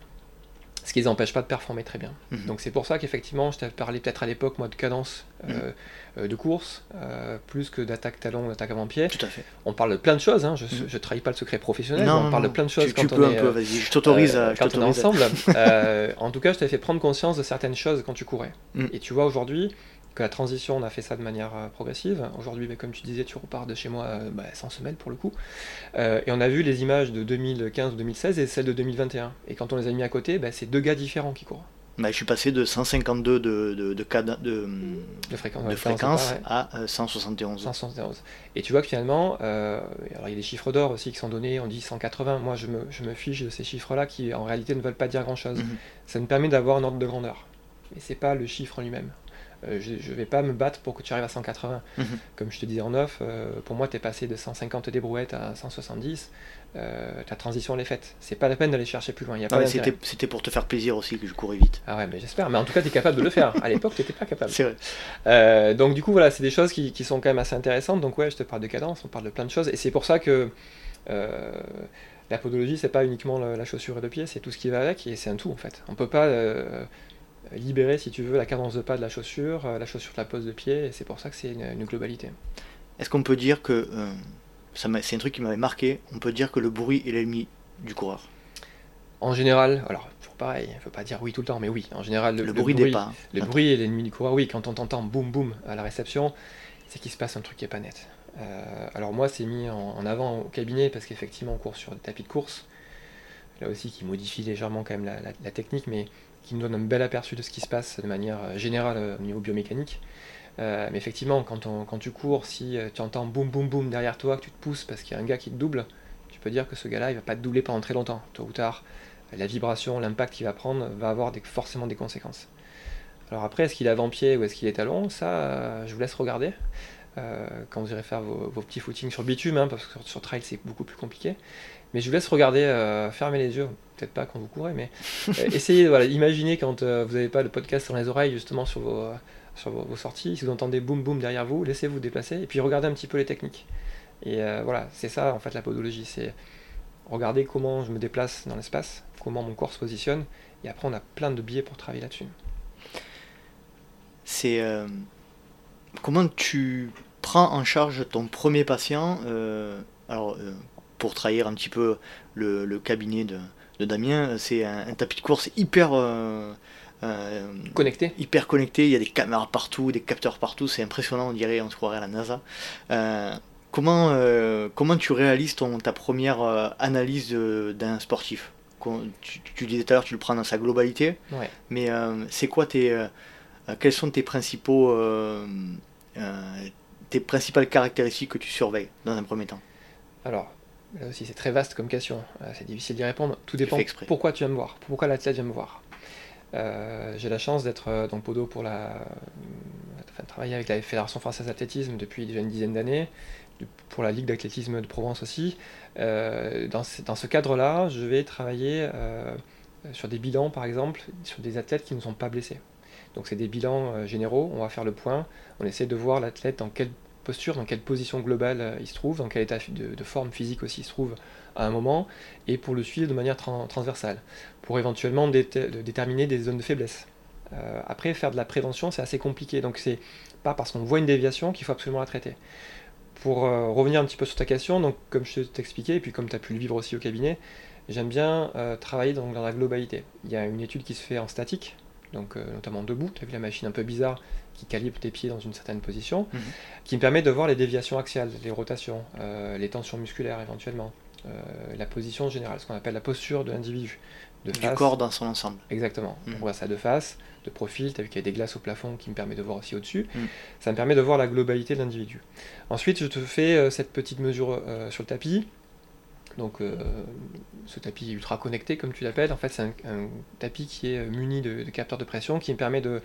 B: Ce qui les empêche pas de performer très bien.
A: Mhm.
B: Donc c'est pour ça qu'effectivement, je t'avais parlé peut-être à l'époque, moi, de cadence euh, euh, de course, euh, plus que d'attaque talon ou d'attaque avant-pied.
A: Tout à fait.
B: On parle de plein de choses, hein, je
A: Mhm.
B: ne trahis pas le secret professionnel,
A: Non,
B: mais on parle de plein de choses
A: Tu,
B: quand
A: tu
B: on
A: peux
B: est,
A: un peu, vas-y, je t'autorise
B: euh,
A: à.
B: quand on est ensemble. <laughs> En tout cas, je t'avais fait prendre conscience de certaines choses quand tu courais.
A: Mm.
B: Et tu vois aujourd'hui que la transition, on a fait ça de manière euh, progressive. Aujourd'hui, bah, comme tu disais, tu repars de chez moi euh, bah, sans semelle pour le coup. Euh, et on a vu les images de 2015 ou 2016 et celles de 2021. Et quand on les a mis à côté, bah, c'est deux gars différents qui courent.
A: Bah, je suis passé de 152 de, de, de, fréquence, à 171.
B: 171. Et tu vois que finalement, alors il y a des chiffres d'or aussi qui sont donnés, on dit 180. Moi, je me, je me fiche de ces chiffres-là qui en réalité ne veulent pas dire grand-chose. Mhm. Ça me permet d'avoir un ordre de grandeur. Mais c'est pas le chiffre en lui-même. Euh, je ne vais pas me battre pour que tu arrives à 180. Mhm. Comme je te disais en off, euh, pour moi, tu es passé de 150 débrouettes à 170. Euh, ta transition elle est faite. C'est pas la peine d'aller chercher plus loin.
A: C'était pour te faire plaisir aussi que je courais vite.
B: Ah ouais, mais j'espère. Mais en tout cas, tu es capable de le faire. À l'époque, tu n'étais pas capable.
A: C'est vrai.
B: donc, du coup, voilà, c'est des choses qui, qui, sont quand même assez intéressantes. Donc, ouais, je te parle de cadence, on parle de plein de choses. Et c'est pour ça que la podologie, c'est pas uniquement la, chaussure et le pied, c'est tout ce qui va avec. Et c'est un tout, en fait. On peut pas libérer, si tu veux, la cadence de pas de la chaussure, euh, la chaussure de la pose de pied, et c'est pour ça que c'est une, globalité.
A: Est-ce qu'on peut dire que, euh, c'est un truc qui m'avait marqué, on peut dire que le bruit est l'ennemi du coureur?
B: En général, alors, toujours pareil, il ne faut pas dire oui tout le temps, mais oui, en général,
A: le, bruit, des pas.
B: Le bruit est l'ennemi du coureur, oui, quand on t'entend boum boum à la réception, c'est qu'il se passe un truc qui n'est pas net. Euh, alors moi, c'est mis en, avant au cabinet parce qu'effectivement, on court sur des tapis de course, là aussi qui modifie légèrement quand même la technique, mais qui nous donne un bel aperçu de ce qui se passe de manière euh, générale euh, au niveau biomécanique. Euh, mais effectivement, quand, tu cours, si tu entends boum boum boum derrière toi, que tu te pousses parce qu'il y a un gars qui te double, tu peux dire que ce gars-là, il va pas te doubler pendant très longtemps. Tôt ou tard, la vibration, l'impact qu'il va prendre va avoir forcément des conséquences. Alors après, est-ce qu'il est avant-pied ou est-ce qu'il est talon Ça, je vous laisse regarder. quand vous irez faire vos, petits footings sur bitume, hein, parce que sur, sur trail c'est beaucoup plus compliqué. Mais je vous laisse regarder, euh, fermer les yeux, peut-être pas quand vous courez, mais euh, <laughs> essayez, voilà, imaginez quand euh, vous n'avez pas le podcast dans les oreilles, justement sur vos, sur vos, sorties, si vous entendez boum boum derrière vous, laissez-vous déplacer, et puis regardez un petit peu les techniques. Et voilà, c'est ça en fait la podologie, c'est regarder comment je me déplace dans l'espace, comment mon corps se positionne, et après on a plein de biais pour travailler là-dessus.
A: C'est comment tu prends en charge ton premier patient alors pour trahir un petit peu le, cabinet de, Damien, c'est un, tapis de course hyper euh,
B: euh, connecté.
A: Hyper connecté. Il y a des caméras partout, des capteurs partout. C'est impressionnant. On dirait, on se croirait à la NASA. Euh, comment, comment tu réalises ton, ta première analyse d'un sportif? Tu, disais tout à l'heure, tu le prends dans sa globalité. Mais c'est quoi tes, quels sont tes principaux tes principales caractéristiques que tu surveilles dans un premier temps?
B: Alors, Là aussi, c'est très vaste comme question. Euh, c'est difficile d'y répondre. Tout dépend pourquoi tu viens me voir, pourquoi l'athlète vient me voir. Euh, j'ai la chance d'être euh, dans le podo pour la. Enfin, travailler avec la Fédération française d'athlétisme depuis déjà une dizaine d'années, pour la Ligue d'athlétisme de Provence aussi. dans, ce, cadre-là, je vais travailler sur des bilans, par exemple, sur des athlètes qui ne sont pas blessés. Donc, c'est des bilans généraux. On va faire le point. On essaie de voir l'athlète dans quel posture, dans quelle position globale euh, il se trouve, dans quel état de, forme physique aussi il se trouve à un moment, et pour le suivre de manière transversale, pour éventuellement déterminer des zones de faiblesse. Euh, après, faire de la prévention, c'est assez compliqué, donc c'est pas parce qu'on voit une déviation qu'il faut absolument la traiter. Pour euh, revenir un petit peu sur ta question, donc comme je t'expliquais, et puis comme tu as pu le vivre aussi au cabinet, j'aime bien travailler dans, dans la globalité. Il y a une étude qui se fait en statique, donc notamment debout, tu as vu la machine un peu bizarre qui calibre tes pieds dans une certaine position, mhm. qui me permet de voir les déviations axiales, les rotations, euh, les tensions musculaires éventuellement, euh, la position générale, ce qu'on appelle la posture de l'individu.
A: du corps dans son ensemble.
B: Exactement. Mhm. On voit ça de face, de profil, tu as vu qu'il y a des glaces au plafond qui me permet de voir aussi au-dessus. Mhm. Ça me permet de voir la globalité de l'individu. Ensuite, je te fais euh, cette petite mesure sur le tapis. Donc ce tapis ultra connecté comme tu l'appelles, en fait c'est un, tapis qui est muni de, de capteurs de pression qui me permet de,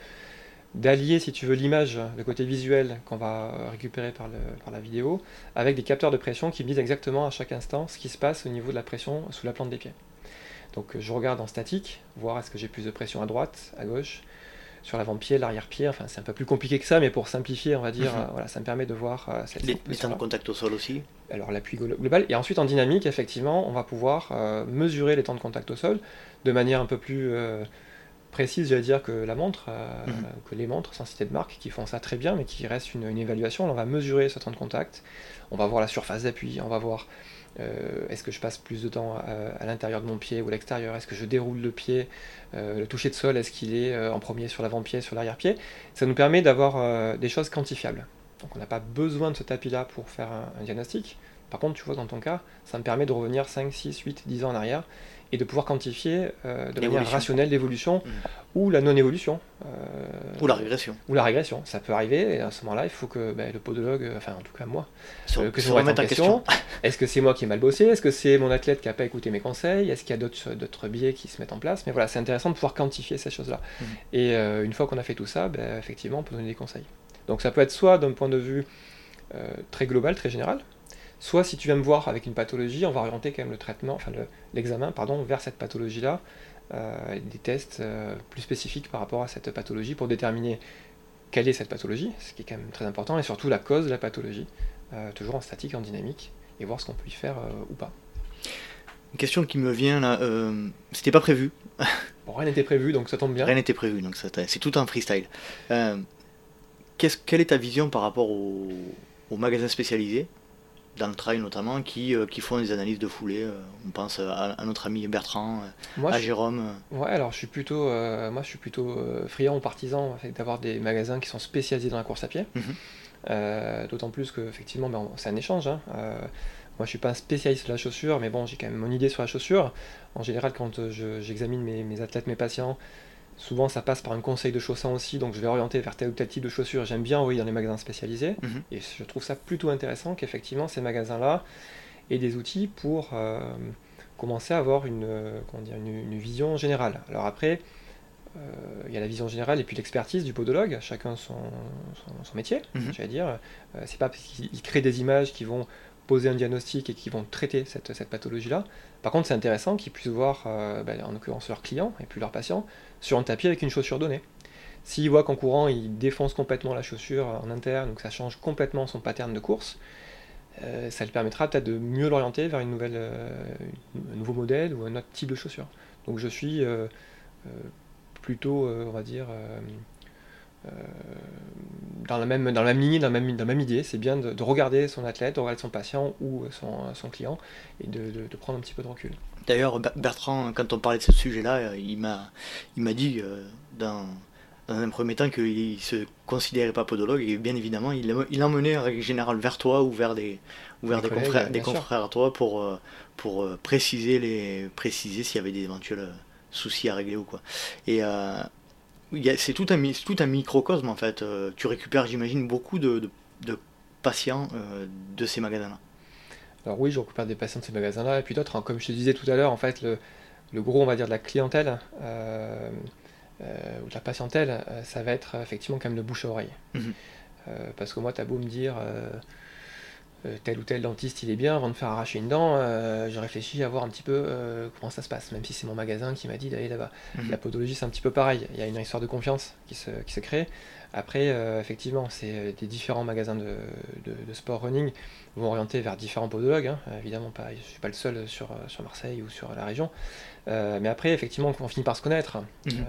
B: d'allier, si tu veux, l'image, le côté visuel qu'on va récupérer par, la vidéo, avec des capteurs de pression qui me disent exactement à chaque instant ce qui se passe au niveau de la pression sous la plante des pieds. Donc je regarde en statique, voir est-ce que j'ai plus de pression à droite, à gauche, sur l'avant-pied, l'arrière-pied, enfin c'est un peu plus compliqué que ça, mais pour simplifier, on va dire, mhm. voilà, ça me permet de voir
A: euh, cette Les, temps de contact au sol aussi
B: Alors l'appui global, et ensuite en dynamique, effectivement, on va pouvoir euh, mesurer les temps de contact au sol de manière un peu plus... Euh, précise, j'allais dire, que la montre, euh, mhm. que les montres, sans citer de marque, qui font ça très bien, mais qui reste une, évaluation. on va mesurer ce temps de contact, on va voir la surface d'appui, on va voir euh, est-ce que je passe plus de temps à, l'intérieur de mon pied ou à l'extérieur, est-ce que je déroule le pied, euh, le toucher de sol, est-ce qu'il est, en premier sur l'avant-pied, sur l'arrière-pied? Ça nous permet d'avoir des choses quantifiables. Donc on n'a pas besoin de ce tapis-là pour faire un, diagnostic. Par contre, tu vois, dans ton cas, ça me permet de revenir 5, 6, 8, 10 ans en arrière et de pouvoir quantifier euh, de manière rationnelle l'évolution mmh. ou la non-évolution.
A: Euh, ou la régression.
B: Ou la régression. Ça peut arriver, et à ce moment-là, il faut que ben, le podologue, enfin en tout cas moi,
A: euh, que se remette en question. <laughs> <laughs>
B: Est-ce que c'est moi qui ai mal bossé? Est-ce que c'est mon athlète qui n'a pas écouté mes conseils? Est-ce qu'il y a d'autres biais qui se mettent en place? Mais voilà, c'est intéressant de pouvoir quantifier ces choses-là. Mmh. Et une fois qu'on a fait tout ça, ben, effectivement, on peut donner des conseils. Donc ça peut être soit d'un point de vue très global, très général, Soit si tu viens me voir avec une pathologie, on va orienter quand même le traitement, enfin l'examen, pardon, vers cette pathologie-là, euh, des tests euh, plus spécifiques par rapport à cette pathologie pour déterminer quelle est cette pathologie, ce qui est quand même très important, et surtout la cause de la pathologie, euh, toujours en statique, en dynamique, et voir ce qu'on peut y faire ou pas.
A: Une question qui me vient là, c'était pas prévu. <laughs>
B: bon, rien n'était prévu, donc ça tombe bien.
A: Rien n'était prévu, donc c'est tout un freestyle. quelle est ta vision par rapport aux magasins spécialisés dans le trail notamment, qui, euh, qui font des analyses de foulée. Euh, on pense à, notre ami Bertrand, euh, à Jérôme.
B: Ouais, alors je suis plutôt, moi je suis plutôt friand ou partisan d'avoir des magasins qui sont spécialisés dans la course à pied. Mhm. D'autant plus que effectivement, ben, c'est un échange. Hein. moi je suis pas un spécialiste de la chaussure, mais bon, j'ai quand même mon idée sur la chaussure. En général, quand j'examine mes, mes athlètes, mes patients, Souvent, ça passe par un conseil de chaussant aussi, donc je vais orienter vers tel ou tel type de chaussures. J'aime bien oui, dans les magasins spécialisés, mhm. et je trouve ça plutôt intéressant qu'effectivement ces magasins-là aient des outils pour euh, commencer à avoir une, une, vision générale. Alors après, euh, il y a la vision générale et puis l'expertise du podologue, chacun son, son, métier, mhm. j'allais dire. Euh, c'est pas parce qu'il crée des images qui vont poser un diagnostic et qui vont traiter cette, cette pathologie-là. Par contre, c'est intéressant qu'ils puissent voir, ben, en l'occurrence leurs clients et puis leurs patients, sur un tapis avec une chaussure donnée. S'il voit qu'en courant, il défonce complètement la chaussure en interne, donc ça change complètement son pattern de course, euh, ça lui permettra peut-être de mieux l'orienter vers une nouvelle, euh, un nouveau modèle ou un autre type de chaussure. Donc je suis euh, plutôt, on va dire, dans, la même, dans la même ligne, dans la même, dans la même idée. C'est bien de, regarder son athlète, de regarder son patient ou son, son client et de, de, prendre un petit peu de recul.
A: D'ailleurs, Bertrand, quand on parlait de ce sujet-là, euh, il m'a, il m'a dit euh, dans, dans, un premier temps qu'il se considérait pas podologue et bien évidemment, il, il emmenait en règle générale vers toi ou vers des, ou vers des, confrères, des confrères à toi pour, euh, pour préciser, les, préciser s'il y avait des éventuels soucis à régler ou quoi. Et c'est tout un, tout un microcosme en fait. tu récupères, j'imagine, beaucoup de, de, patients de ces magasins-là.
B: Alors oui, je récupère des patients de ces magasins-là, et puis d'autres, hein, comme je te disais tout à l'heure, en fait, le, gros, on va dire, de la clientèle, euh, euh, ou de la patientèle, euh, ça va être effectivement quand même le bouche à oreille. Mhm. parce que moi, t'as beau me dire, tel ou tel dentiste, il est bien, avant de faire arracher une dent, je réfléchis à voir un petit peu comment ça se passe, même si c'est mon magasin qui m'a dit d'aller là-bas. Mhm. La podologie, c'est un petit peu pareil, il y a une histoire de confiance qui se, qui se crée. Après, effectivement, c'est des différents magasins de, de sport running vont orienter vers différents podologues. Hein. Évidemment, pas, je ne suis pas le seul sur, sur Marseille ou sur la région. Euh, mais après, effectivement, on finit par se connaître. Mhm.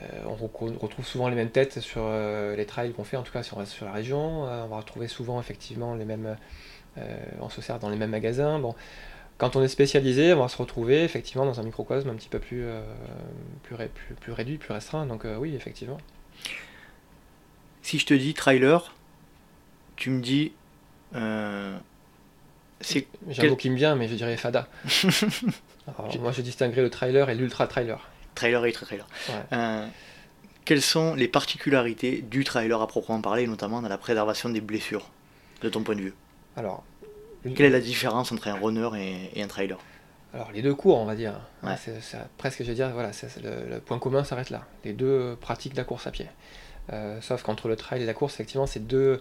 B: Euh, euh, on, retrouve souvent les mêmes têtes sur les trails qu'on fait, en tout cas sur, sur la région. on va retrouver souvent effectivement les mêmes. on se sert dans les mêmes magasins. Bon, quand on est spécialisé, on va se retrouver effectivement dans un microcosme un petit peu plus, plus, plus, plus, réduit, plus restreint. Donc oui, effectivement.
A: Si je te dis trailer, tu me dis euh,
B: J'ai un mot qui me vient, mais je dirais FADA. <laughs> moi, je distinguerais le trailer et l'ultra trailer.
A: Trailer et trailer. Euh, quelles sont les particularités du trailer à proprement parler, notamment dans la préservation des blessures, de ton point de vue?
B: Alors,
A: quelle est la différence entre un runner et, un trailer?
B: Alors les deux cours, on va dire, c'est, presque, je vais dire, voilà, le, point commun s'arrête là. Les deux pratiquent la course à pied. Euh, sauf qu'entre le trail et la course, effectivement, c'est deux,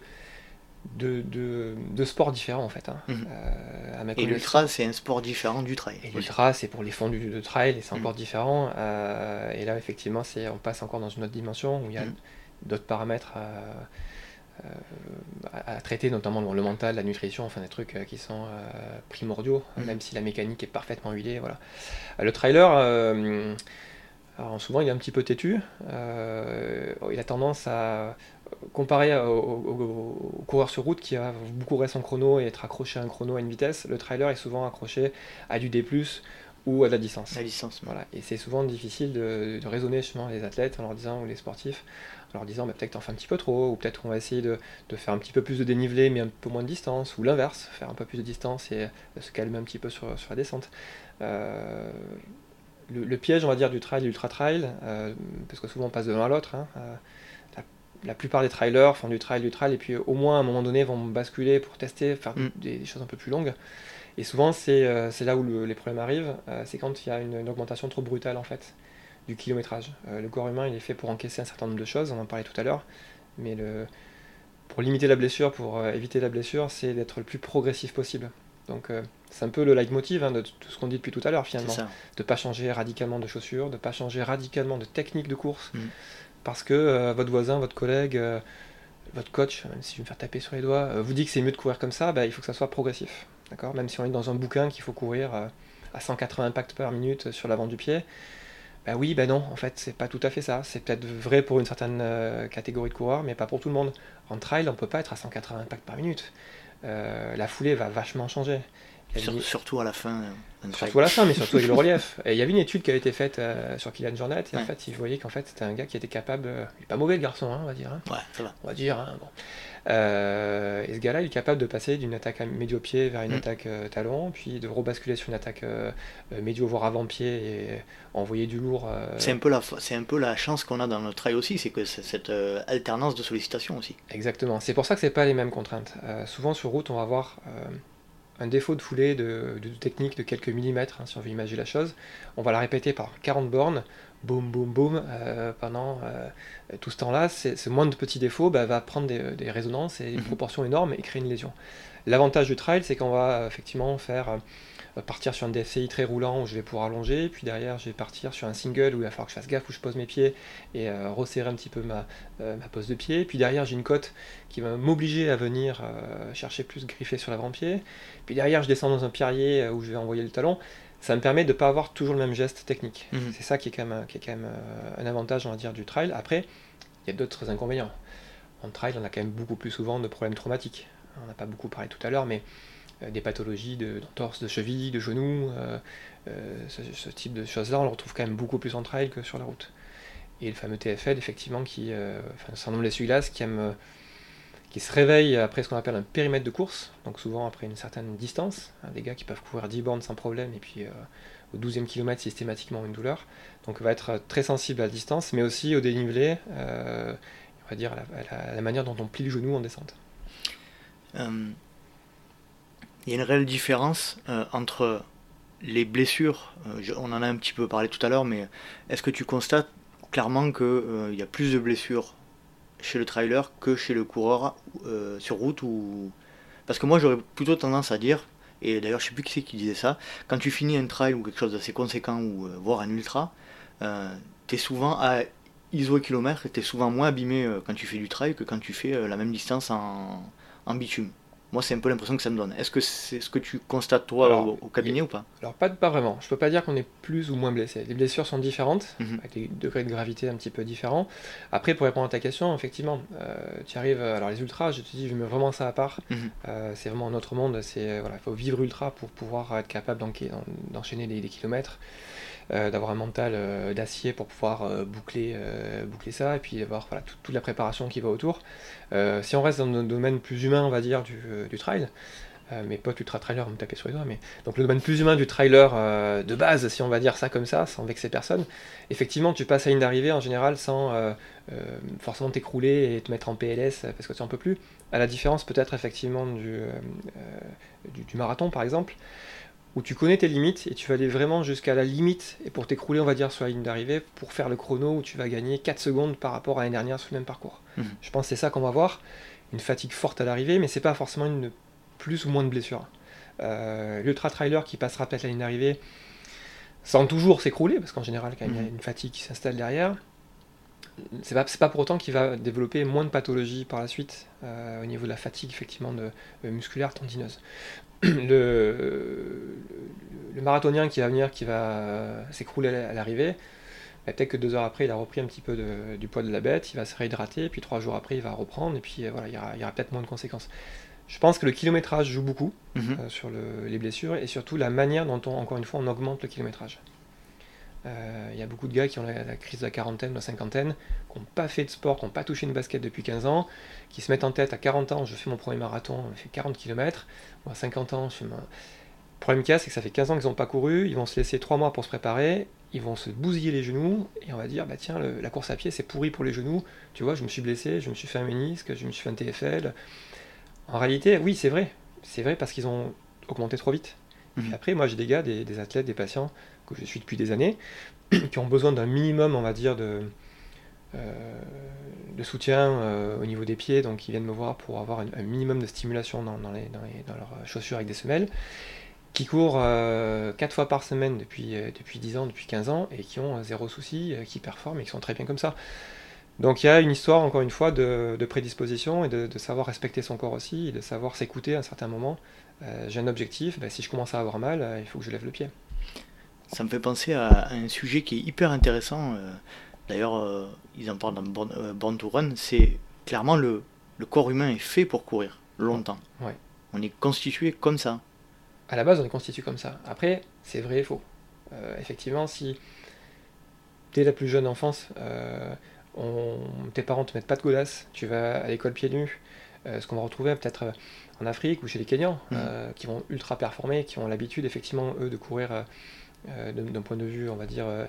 B: de, de, sports différents en fait. Hein.
A: Mhm. Euh, et l'ultra c'est un sport différent du trail.
B: Et l'ultra c'est pour les fonds de trail et c'est encore mhm. différent. Euh, et là effectivement c'est on passe encore dans une autre dimension où il y a mhm. d'autres paramètres à, à, traiter, notamment le mental, la nutrition, enfin des trucs euh, qui sont primordiaux, même si la mécanique est parfaitement huilée. Voilà. le trailer alors souvent il est un petit peu têtu, il a tendance à comparé au, coureur sur route qui va beaucoup courir son chrono et être accroché à un chrono à une vitesse, le trailer est souvent accroché à du D+, ou à la distance.
A: La distance.
B: Voilà. Et c'est souvent difficile de, raisonner justement les athlètes en leur disant, ou les sportifs, en leur disant bah, peut-être t'en fais un petit peu trop, ou peut-être qu'on va essayer de, faire un petit peu plus de dénivelé mais un peu moins de distance, ou l'inverse, faire un peu plus de distance et se calmer un petit peu sur, sur la descente. Euh, le, piège, on va dire, du trail et ultra trail, euh, parce que souvent on passe de l'un à l'autre. Hein, euh, la, plupart des trailers font du trail, du trail, et puis au moins à un moment donné vont basculer pour tester, faire mm. des, choses un peu plus longues. Et souvent, c'est là où les problèmes arrivent, c'est quand il y a une, augmentation trop brutale en fait du kilométrage. le corps humain, il est fait pour encaisser un certain nombre de choses, on en parlait tout à l'heure, mais le, pour limiter la blessure, pour éviter la blessure, c'est d'être le plus progressif possible. Donc euh, c'est un peu le leitmotiv hein, de tout ce qu'on dit depuis tout à l'heure finalement. De ne pas changer radicalement de chaussures, de ne pas changer radicalement de technique de course. Mm. Parce que euh, votre voisin, votre collègue, euh, votre coach, même si je vais me faire taper sur les doigts, vous dit que c'est mieux de courir comme ça, bah, il faut que ça soit progressif. D'accord? Même si on est dans un bouquin qu'il faut courir à 180 impacts par minute sur l'avant du pied. Bah oui, bah non, en fait, c'est pas tout à fait ça. C'est peut-être vrai pour une certaine catégorie de coureurs, mais pas pour tout le monde. En trail, on peut pas être à 180 impacts par minute. Euh, la foulée va vachement changer.
A: Surtout à la fin.
B: Euh, surtout à la fin, mais surtout avec le <laughs> relief. Et il y avait une étude qui avait été faite euh, sur Kylian Jornet, et en fait, il voyait qu'en fait, c'était un gars qui était capable. il est pas mauvais le garçon, hein, on va dire. Hein.
A: Ouais, ça va.
B: On va dire. Hein, bon. Euh, et ce gars-là, il est capable de passer d'une attaque médio-pied vers une mm. attaque euh, talon, puis de rebasculer sur une attaque euh, médio voire avant-pied et envoyer du lourd.
A: C'est un peu la c'est un peu la chance qu'on a dans notre trail aussi, c'est que cette alternance de sollicitation aussi.
B: Exactement. C'est pour ça que c'est pas les mêmes contraintes. souvent sur route, on va avoir un défaut de foulée de, technique de quelques millimètres, hein, si on veut imaginer la chose. On va la répéter par 40 bornes boum, boum, boum, euh, pendant euh, tout ce temps-là, ce moindre petit défaut bah, va prendre des, résonances et une mhm. proportion énorme et créer une lésion. L'avantage du trail, c'est qu'on va effectivement faire euh, partir sur un DFCI très roulant où je vais pouvoir allonger, puis derrière je vais partir sur un single où il va falloir que je fasse gaffe où je pose mes pieds et resserrer un petit peu ma, ma pose de pied. Puis derrière j'ai une côte qui va m'obliger à venir chercher plus griffer sur l'avant-pied. Puis derrière je descends dans un pierrier où je vais envoyer le talon ça me permet de ne pas avoir toujours le même geste technique. Mhm. C'est ça qui est quand même, qui est quand même euh, un avantage, on va dire, du trail. Après, il y a d'autres inconvénients. En trail, on a quand même beaucoup plus souvent de problèmes traumatiques. On n'a pas beaucoup parlé tout à l'heure, mais euh, des pathologies de, de, cheville, de genoux, euh, ce, type de choses-là, on le retrouve quand même beaucoup plus en trail que sur la route. Et le fameux TFL, effectivement, qui, enfin, un nombre d'essuie-glaces qui aime qui se réveillent après ce qu'on appelle un périmètre de course, donc souvent après une certaine distance, hein, des gars qui peuvent courir 10 bornes sans problème et puis euh, au 12e kilomètre systématiquement une douleur, donc va être très sensible à la distance, mais aussi au dénivelé, euh, on va dire à la, manière dont on plie le genou en descente.
A: Euh, il y a une réelle différence entre les blessures, on en a un petit peu parlé tout à l'heure, mais est-ce que tu constates clairement qu'il y a plus de blessures chez le trailer que chez le coureur euh, sur route ou parce que moi j'aurais plutôt tendance à dire et d'ailleurs je sais plus qui c'est qui disait ça quand tu finis un trail ou quelque chose d'assez conséquent ou euh, voire un ultra euh, tu es souvent à ISO kilomètre tu es souvent moins abîmé quand tu fais du trail que quand tu fais la même distance en, en bitume moi, c'est un peu l'impression que ça me donne. Est-ce que c'est ce que tu constates toi au, cabinet ou pas?
B: Alors, pas, pas vraiment. Je peux pas dire qu'on est plus ou moins blessé. Les blessures sont différentes, mhm. avec des degrés de gravité un petit peu différents. Après, pour répondre à ta question, effectivement, euh, tu arrives. Alors, les ultras, je te dis, je mets vraiment ça à part. Mhm. Euh, c'est vraiment un autre monde. C'est voilà, il faut vivre ultra pour pouvoir être capable d'enchaîner les, les, kilomètres. Euh, d'avoir un mental euh, d'acier pour pouvoir euh, boucler, ça, et puis voilà, toute la préparation qui va autour. si on reste dans le domaine plus humain, on va dire, du, du trail, mes potes ultra trailers vont me taper sur les doigts, mais donc le domaine plus humain du trailer de base, si on va dire ça comme ça, sans vexer personne, effectivement tu passes à une d'arrivée en général sans forcément t'écrouler et te mettre en PLS parce que tu en peux plus, à la différence peut-être effectivement du, marathon par exemple, où tu connais tes limites et tu vas aller vraiment jusqu'à la limite et pour t'écrouler, on va dire, sur la ligne d'arrivée pour faire le chrono où tu vas gagner 4 secondes par rapport à l'année dernière sur le même parcours. Mhm. Je pense que c'est ça qu'on va voir. Une fatigue forte à l'arrivée, mais c'est pas forcément une plus ou moins de blessure. Euh, L'ultra trailer qui passera peut-être la ligne d'arrivée sans toujours s'écrouler, parce qu'en général, quand il y a mhm. une fatigue qui s'installe derrière, c'est pas, pas pour autant qu'il va développer moins de pathologies par la suite euh, au niveau de la fatigue effectivement de, euh, musculaire tendineuse. <clears throat> le, le, marathonien qui va venir, qui va s'écrouler à l'arrivée, bah, peut-être que deux heures après, il a repris un petit peu du poids de la bête, il va se réhydrater, puis trois jours après, il va reprendre, et puis euh, voilà, il y aura, peut-être moins de conséquences. Je pense que le kilométrage joue beaucoup
A: Mhm.
B: euh, sur le- les blessures et surtout la manière dont on, encore une fois, on augmente le kilométrage. Euh, Il y a beaucoup de gars qui ont la, la crise de la quarantaine, de la cinquantaine, qui n'ont pas fait de sport, qui n'ont pas touché une basket depuis 15 ans, qui se mettent en tête à 40 ans, je fais mon premier marathon, je fais 40 km, ou à 50 ans, je fais ma... Le problème qu'il y a, c'est que ça fait 15 ans qu'ils n'ont pas couru, ils vont se laisser 3 mois pour se préparer, ils vont se bousiller les genoux, et on va dire, bah tiens, le- la course à pied, c'est pourri pour les genoux, tu vois, je me suis blessé, je me suis fait un ménisque, je me suis fait un TFL. En réalité, oui, c'est vrai, c'est vrai parce qu'ils ont augmenté trop vite. Et puis après, moi, j'ai des gars, des, des athlètes, des patients que je suis depuis des années, <clears throat> qui ont besoin d'un minimum, on va dire, de, euh, soutien euh, au niveau des pieds, donc ils viennent me voir pour avoir un, minimum de stimulation dans, les, dans, leurs chaussures avec des semelles, qui courent 4 fois par semaine depuis, euh, depuis 10 ans, depuis 15 ans, et qui ont euh, zéro souci, euh, qui performent et qui sont très bien comme ça. Donc il y a une histoire, encore une fois, de, prédisposition et de, savoir respecter son corps aussi, et de savoir s'écouter à un certain moment. Euh, j'ai un objectif, ben, si je commence à avoir mal, euh, il faut que je lève le pied.
A: Ça me fait penser à, à un sujet qui est hyper intéressant. euh, D'ailleurs, euh, ils en parlent dans Born, euh, Born to Run. C'est clairement le, le corps humain est fait pour courir longtemps.
B: Ouais.
A: On est constitué comme ça.
B: À la base, on est constitué comme ça. Après, c'est vrai et faux. Euh, effectivement, si dès la plus jeune enfance, euh, on- tes parents te mettent pas de godasses, tu vas à l'école pieds nus, euh, ce qu'on va retrouver peut-être en Afrique ou chez les Kenyans, euh, qui vont ultra performer, qui ont l'habitude, effectivement, eux, de courir d'un d'un point de vue, on va dire, euh,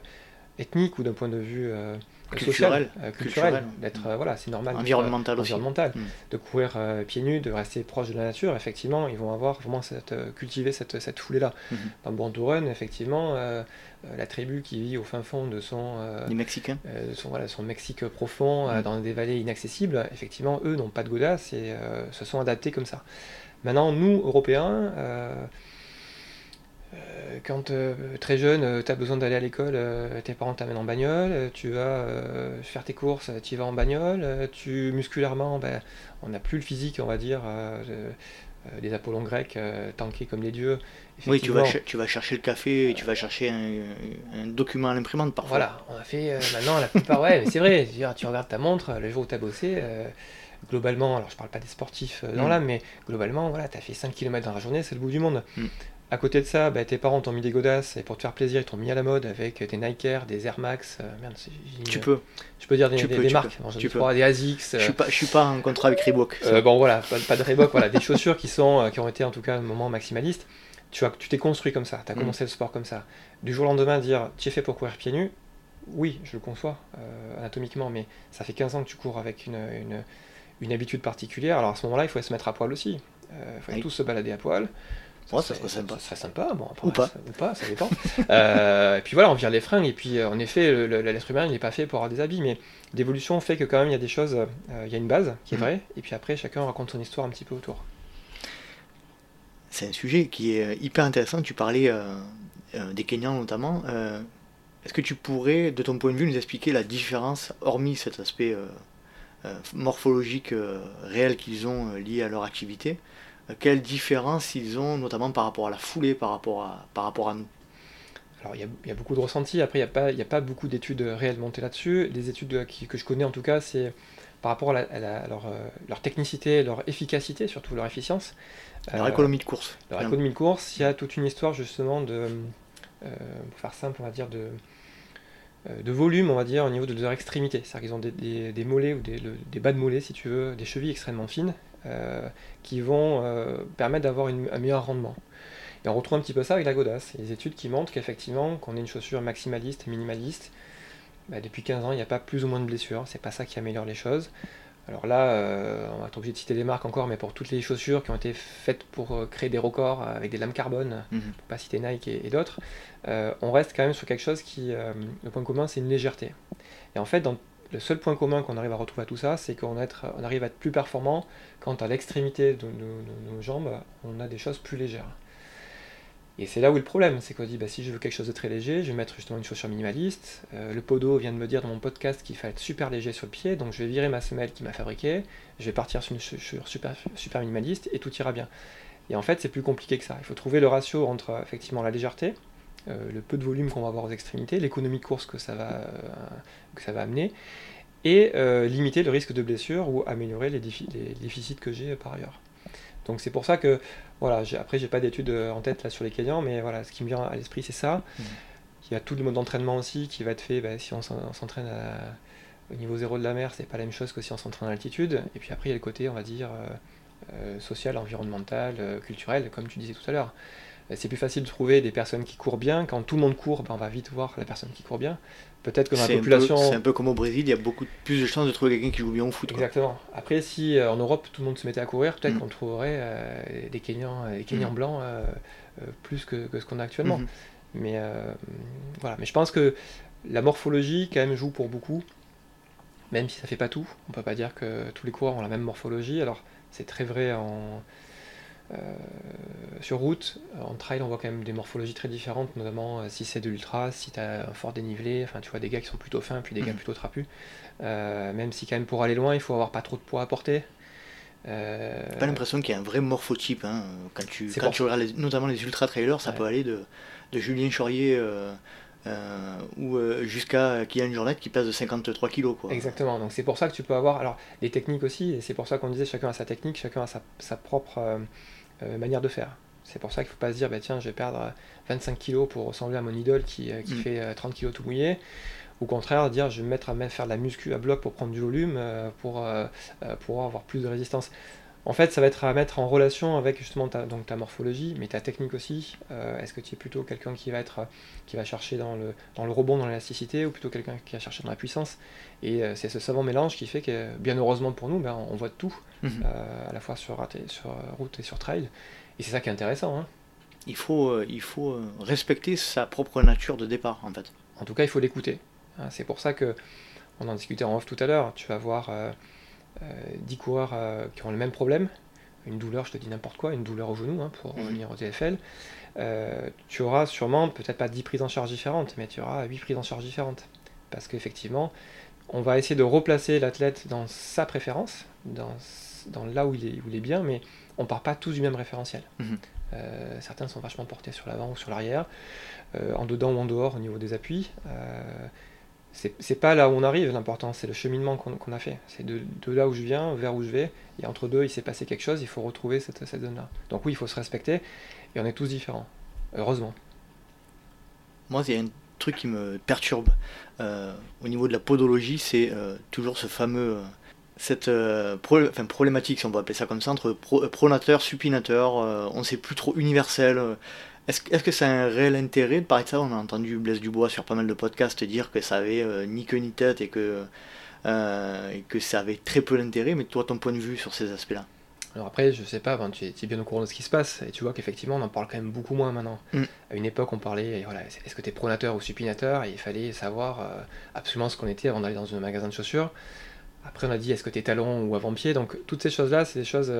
B: ethnique ou d'un point de vue euh,
A: Culturel.
B: social, euh, culturel, d'être, euh, voilà, c'est normal. euh,
A: Environnemental aussi.
B: environnemental,
A: Mm.
B: de courir euh, pieds nus, de rester proche de la nature, effectivement, ils vont avoir vraiment cette, euh, cultiver cette, cette foulée-là.
A: Mhm.
B: Dans Born to Run, effectivement, euh, euh, la tribu qui vit au fin fond de son, euh,
A: Les Mexicains.
B: euh, de son, voilà, son Mexique profond, euh,
A: Mhm.
B: dans des vallées inaccessibles, effectivement, eux n'ont pas de godasses et euh, se sont adaptés comme ça. Maintenant, nous, Européens, euh, euh, quand euh, très jeune, tu as besoin d'aller à l'école, euh, tes parents t'amènent en bagnole, euh, tu vas euh, faire tes courses, tu y vas en bagnole, euh, tu musculairement, ben, on n'a plus le physique, on va dire, euh, de- euh, des Apollons grecs, euh, tankés comme les dieux.
A: Oui, tu vas, tu vas chercher le café et tu vas chercher un, un document à l'imprimante parfois.
B: Voilà, on a fait euh, maintenant la plupart, ouais, mais c'est vrai, dire, tu regardes ta montre, le jour où tu as bossé, euh, globalement, alors je parle pas des sportifs euh, dans
A: Mm.
B: l'âme, mais globalement, voilà, tu as fait 5 km dans la journée, c'est le bout du monde.
A: Mm.
B: À côté de ça, bah, tes parents t'ont mis des godasses et pour te faire plaisir, ils t'ont mis à la mode avec des Nike Air, des Air Max, euh, merde,
A: Tu peux.
B: je peux dire des,
A: tu
B: des-
A: peux,
B: des
A: tu
B: marques,
A: peux, tu peux.
B: des ASICS.
A: Je
B: euh,
A: suis pas, je suis pas en contrat avec Reebok.
B: euh, bon voilà, pas, pas de Reebok, voilà, des chaussures qui sont euh, qui ont été en tout cas un moment maximalistes. Tu as, tu t'es construit comme ça, tu as
A: Mm.
B: commencé le sport comme ça. Du jour au lendemain, dire tu es fait pour courir pieds nus, oui, je le conçois euh, anatomiquement, mais ça fait 15 ans que tu cours avec une, une, une habitude particulière. Alors à ce moment-là, il faut se mettre à poil aussi. Euh, il faut
A: Oui.
B: tous se balader à poil.
A: Ouais, ça serait sympa.
B: Ça serait sympa, bon, après,
A: Ou pas.
B: ça- ou pas, ça dépend. <laughs> Euh, et puis voilà, on vire les fringues, et puis euh, en effet, l'être humain, il n'est pas fait pour avoir des habits, mais l'évolution fait que quand même, il y a des choses, euh, il y a une base qui est
A: Mhm.
B: vraie, et puis après, chacun raconte son histoire un petit peu autour.
A: C'est un sujet qui est hyper intéressant. Tu parlais euh, des Kenyans notamment. Est-ce que tu pourrais, de ton point de vue, nous expliquer la différence, hormis cet aspect morphologique réel qu'ils ont lié à leur activité, quelle différence ils ont notamment par rapport à la foulée, par rapport à, par rapport à nous
B: Alors, il y a, il y a beaucoup de ressentis. Après, il n'y a, a pas beaucoup d'études réelles montées là-dessus. Les études qui- que je connais, en tout cas, c'est par rapport à, la- à la- à leur, euh, leur technicité, leur efficacité, surtout leur efficience.
A: Leur
B: Euh,
A: économie de course.
B: leur économie de course, il y a toute une histoire, justement, de, euh, pour faire simple, on va dire, de, de volume, on va dire, au niveau de leur extrémité. C'est-à-dire qu'ils ont des, des- des mollets ou des, le- des bas de mollets, si tu veux, des chevilles extrêmement fines, qui vont euh, permettre d'avoir un meilleur rendement. Et on retrouve un petit peu ça avec la godasse. Il y a des études qui montrent qu'effectivement, qu'on ait une chaussure maximaliste et minimaliste, bah, depuis 15 ans, il n'y a pas plus ou moins de blessures. C'est pas ça qui améliore les choses. Alors là, euh, on va être obligé de citer des marques encore, mais pour toutes les chaussures qui ont été faites pour euh, créer des records euh, avec des lames carbone,
A: Mhm.
B: pour pas citer Nike et, et d'autres, euh, on reste quand même sur quelque chose qui, euh, le point commun, c'est une légèreté. Et en fait, dans le seul point commun qu'on arrive à retrouver à tout ça, c'est qu'on on arrive à être plus performant quand à l'extrémité de nos, jambes, on a des choses plus légères. Et c'est là où le problème, c'est qu'on dit bah, si je veux quelque chose de très léger, je vais mettre justement une chaussure minimaliste. Euh, le podo vient de me dire dans mon podcast qu'il fallait être super léger sur le pied, donc je vais virer ma semelle qui m'a fabriqué, je vais partir sur une chaussure super, super minimaliste et tout ira bien. Et en fait, c'est plus compliqué que ça. Il faut trouver le ratio entre effectivement la légèreté, le peu de volume qu'on va avoir aux extrémités, l'économie de course que ça va, euh, que ça va amener, et euh, limiter le risque de blessure ou améliorer les, défi- les déficits que j'ai euh, par ailleurs. Donc c'est pour ça que, voilà, après j'ai pas d'études en tête là sur les Kenyans, mais voilà, ce qui me vient à l'esprit c'est ça. Mmh. Il y a tout le mode d'entraînement aussi qui va être fait bah, si on s'entraîne au niveau zéro de la mer, c'est pas la même chose que si on s'entraîne à altitude. Et puis après, il y a le côté, on va dire, social, environnemental, culturel, comme tu disais tout à l'heure. Euh, c'est plus facile de trouver des personnes qui courent bien. Quand tout le monde court, ben, on va vite voir la personne qui court bien. Peut-être que dans la population.
A: C'est un peu comme au Brésil, il y a beaucoup plus de chances de trouver quelqu'un qui joue bien au foot.
B: Exactement. Après, si euh, en Europe tout le monde se mettait à courir, peut-être mm. qu'on trouverait euh, des Kenyans, des Kenyans mm. blancs plus que, ce qu'on a actuellement. Mm-hmm. Mais voilà. Mais je pense que la morphologie, quand même, joue pour beaucoup. Même si ça fait pas tout. On peut pas dire que tous les coureurs ont la même morphologie. Alors, c'est très vrai en euh, sur route, en trail, on voit quand même des morphologies très différentes, notamment euh, si c'est de l'ultra, si tu as un fort dénivelé, enfin tu vois des gars qui sont plutôt fins, puis des gars mm. plutôt trapus. Euh, même si quand même pour aller loin, il faut avoir pas trop de poids à porter.
A: Euh... pas l'impression qu'il y a un vrai morphotype. Hein. Quand tu, quand tu regardes notamment les ultra trailers, ça peut aller de, de Julien Chaurier euh, ou euh, jusqu'à Kylian Jornet qui passe de 53 kg. Quoi.
B: Exactement, donc c'est pour ça que tu peux avoir alors, les techniques aussi, et c'est pour ça qu'on disait chacun a sa technique, chacun a sa, propre euh, manière de faire. C'est pour ça qu'il ne faut pas se dire, bah, tiens, je vais perdre 25 kg pour ressembler à mon idole qui, qui mm. fait 30 kg tout mouillé. Au contraire, dire je vais me mettre à faire de la muscu à bloc pour prendre du volume, pour, pour avoir plus de résistance. En fait, ça va être à mettre en relation avec justement ta, donc ta morphologie, mais ta technique aussi. Euh, est-ce que tu es plutôt quelqu'un qui va être qui va chercher dans le, dans le rebond, dans l'élasticité, ou plutôt quelqu'un qui va chercher dans la puissance? Et euh, c'est ce savant mélange qui fait que, bien heureusement pour nous, ben, on voit tout, mhm. euh, à la fois sur, sur route et sur trail. Et c'est ça qui est intéressant. Hein.
A: Il faut, il faut respecter sa propre nature de départ, en fait.
B: En tout cas, il faut l'écouter. Hein. c'est pour ça que on en discutait en off tout à l'heure. Tu vas voir 10 euh, coureurs euh, qui ont le même problème, une douleur, je te dis n'importe quoi, une douleur au genou, hein, pour mhm. revenir au TFL, euh, tu auras sûrement peut-être pas 10 prises en charge différentes, mais tu auras 8 prises en charge différentes. Parce qu'effectivement, on va essayer de replacer l'athlète dans sa préférence, dans, dans là où il, est, où il, est, bien, mais on part pas tous du même référentiel. Mhm. certains sont vachement portés sur l'avant ou sur l'arrière, en dedans ou en dehors au niveau des appuis c'est pas là où on arrive l'important, c'est le cheminement qu'on a fait. C'est de, là où je viens vers où je vais, et entre deux, il s'est passé quelque chose, il faut retrouver cette, cette zone-là. Donc oui, il faut se respecter, et on est tous différents, heureusement.
A: Moi, il y a un truc qui me perturbe euh, au niveau de la podologie, c'est euh, toujours ce fameux... Euh, cette problématique, si on peut appeler ça comme ça, entre pronateur, supinateur, on ne sait plus trop universel est-ce que a un réel intérêt de parler de ça? On a entendu Blaise Dubois sur pas mal de podcasts dire que ça avait euh, ni queue ni tête et que, euh, et que ça avait très peu d'intérêt, mais toi, ton point de vue sur ces aspects-là?
B: Alors après, je sais pas, tu, es, bien au courant de ce qui se passe, et tu vois qu'effectivement, on en parle quand même beaucoup moins maintenant. Mm. À une époque, on parlait, voilà, est-ce que tu es pronateur ou supinateur, et il fallait savoir euh, absolument ce qu'on était avant d'aller dans un magasin de chaussures. Après, on a dit, est-ce que tu es talon ou avant-pied, donc toutes ces choses-là, c'est des choses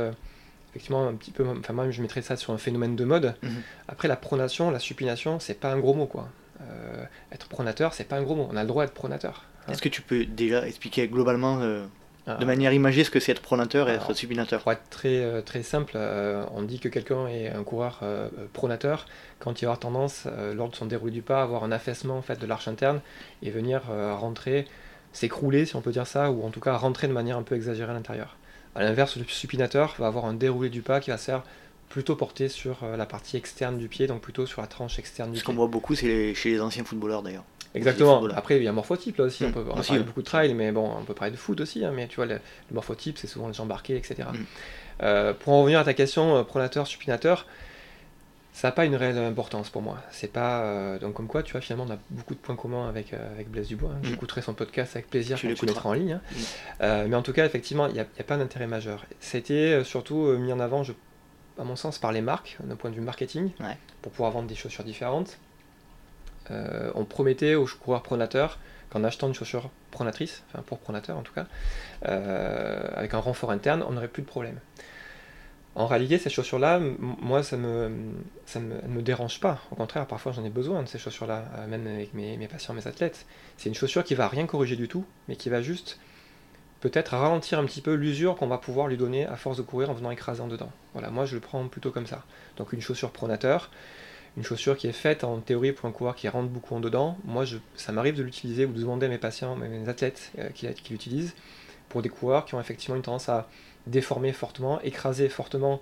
B: effectivement un petit peu enfin moi je mettrais ça sur un phénomène de mode mhm. après la pronation la supination c'est pas un gros mot quoi euh, être pronateur c'est pas un gros mot on a le droit d'être pronateur
A: hein. est-ce que tu peux déjà expliquer globalement euh, ah. de manière imagée ce que c'est être pronateur et être supinateur?
B: pour être très euh, très simple on dit que quelqu'un est un coureur pronateur quand il va avoir tendance lors de son déroulé du pas à avoir un affaissement en fait de l'arche interne et venir rentrer s'écrouler si on peut dire ça ou en tout cas rentrer de manière un peu exagérée à l'intérieur a l'inverse, le supinateur va avoir un déroulé du pas qui va se faire plutôt porté sur euh, la partie externe du pied, donc plutôt sur la tranche externe du
A: pied.
B: Ce
A: qu'on voit beaucoup, c'est chez les anciens footballeurs d'ailleurs.
B: Exactement. Après, il y a un morphotype là aussi. on mmh. peut beaucoup de trail, mais bon, on peut parler de foot aussi. Hein, mais tu vois, le, morphotype, c'est souvent les jambes embarquées, etc. Mmh. Euh, pour en revenir à ta question, euh, pronateur, supinateur, ça n'a pas une réelle importance pour moi. C'est pas euh, donc comme quoi, tu vois, finalement, on a beaucoup de points communs avec euh, avec Blaise Dubois. Hein. Mm. J'écouterai son podcast avec plaisir tu quand tu mettras en ligne. Hein. Mm. Euh, mais en tout cas, effectivement, il n'y a, pas d'intérêt majeur. C'était surtout mis en avant, je, à mon sens, par les marques, d'un point de vue marketing, pour pouvoir vendre des chaussures différentes. on promettait aux coureurs pronateurs qu'en achetant une chaussure pronatrice, enfin pour pronateur en tout cas, avec un renfort interne, on n'aurait plus de problème. En réalité, ces chaussures-là, moi, ça me, me, dérange pas. Au contraire, parfois, j'en ai besoin de ces chaussures-là, euh, même avec mes, mes, patients, mes athlètes. C'est une chaussure qui va rien corriger du tout, mais qui va juste peut-être ralentir un petit peu l'usure qu'on va pouvoir lui donner à force de courir en venant écraser en dedans. Voilà, moi, je le prends plutôt comme ça. Donc, une chaussure pronateur, une chaussure qui est faite en théorie pour un coureur qui rentre beaucoup en dedans. Moi, je, ça m'arrive de l'utiliser ou de demander à mes patients, mes athlètes euh, qui l'utilisent, pour des coureurs qui ont effectivement une tendance à déformer fortement, écraser fortement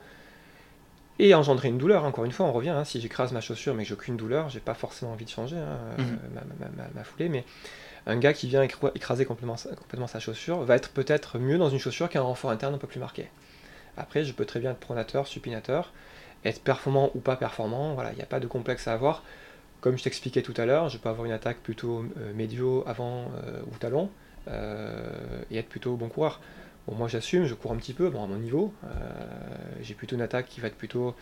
B: et engendrer une douleur. Encore une fois, on revient, hein, si j'écrase ma chaussure mais que j'ai aucune douleur, j'ai pas forcément envie de changer hein, euh,
A: Mhm.
B: ma, ma- ma- ma foulée, mais un gars qui vient écraser complètement, sa- complètement sa chaussure va être peut-être mieux dans une chaussure qui a un renfort interne un peu plus marqué. Après, je peux très bien être pronateur, supinateur, être performant ou pas performant, voilà, il n'y a pas de complexe à avoir. Comme je t'expliquais tout à l'heure, je peux avoir une attaque plutôt euh, médio, avant euh, ou talon, euh, et être plutôt bon coureur. Bon, moi j'assume, je cours un petit peu, bon, à mon niveau. euh, j'ai plutôt une attaque qui va être plutôt,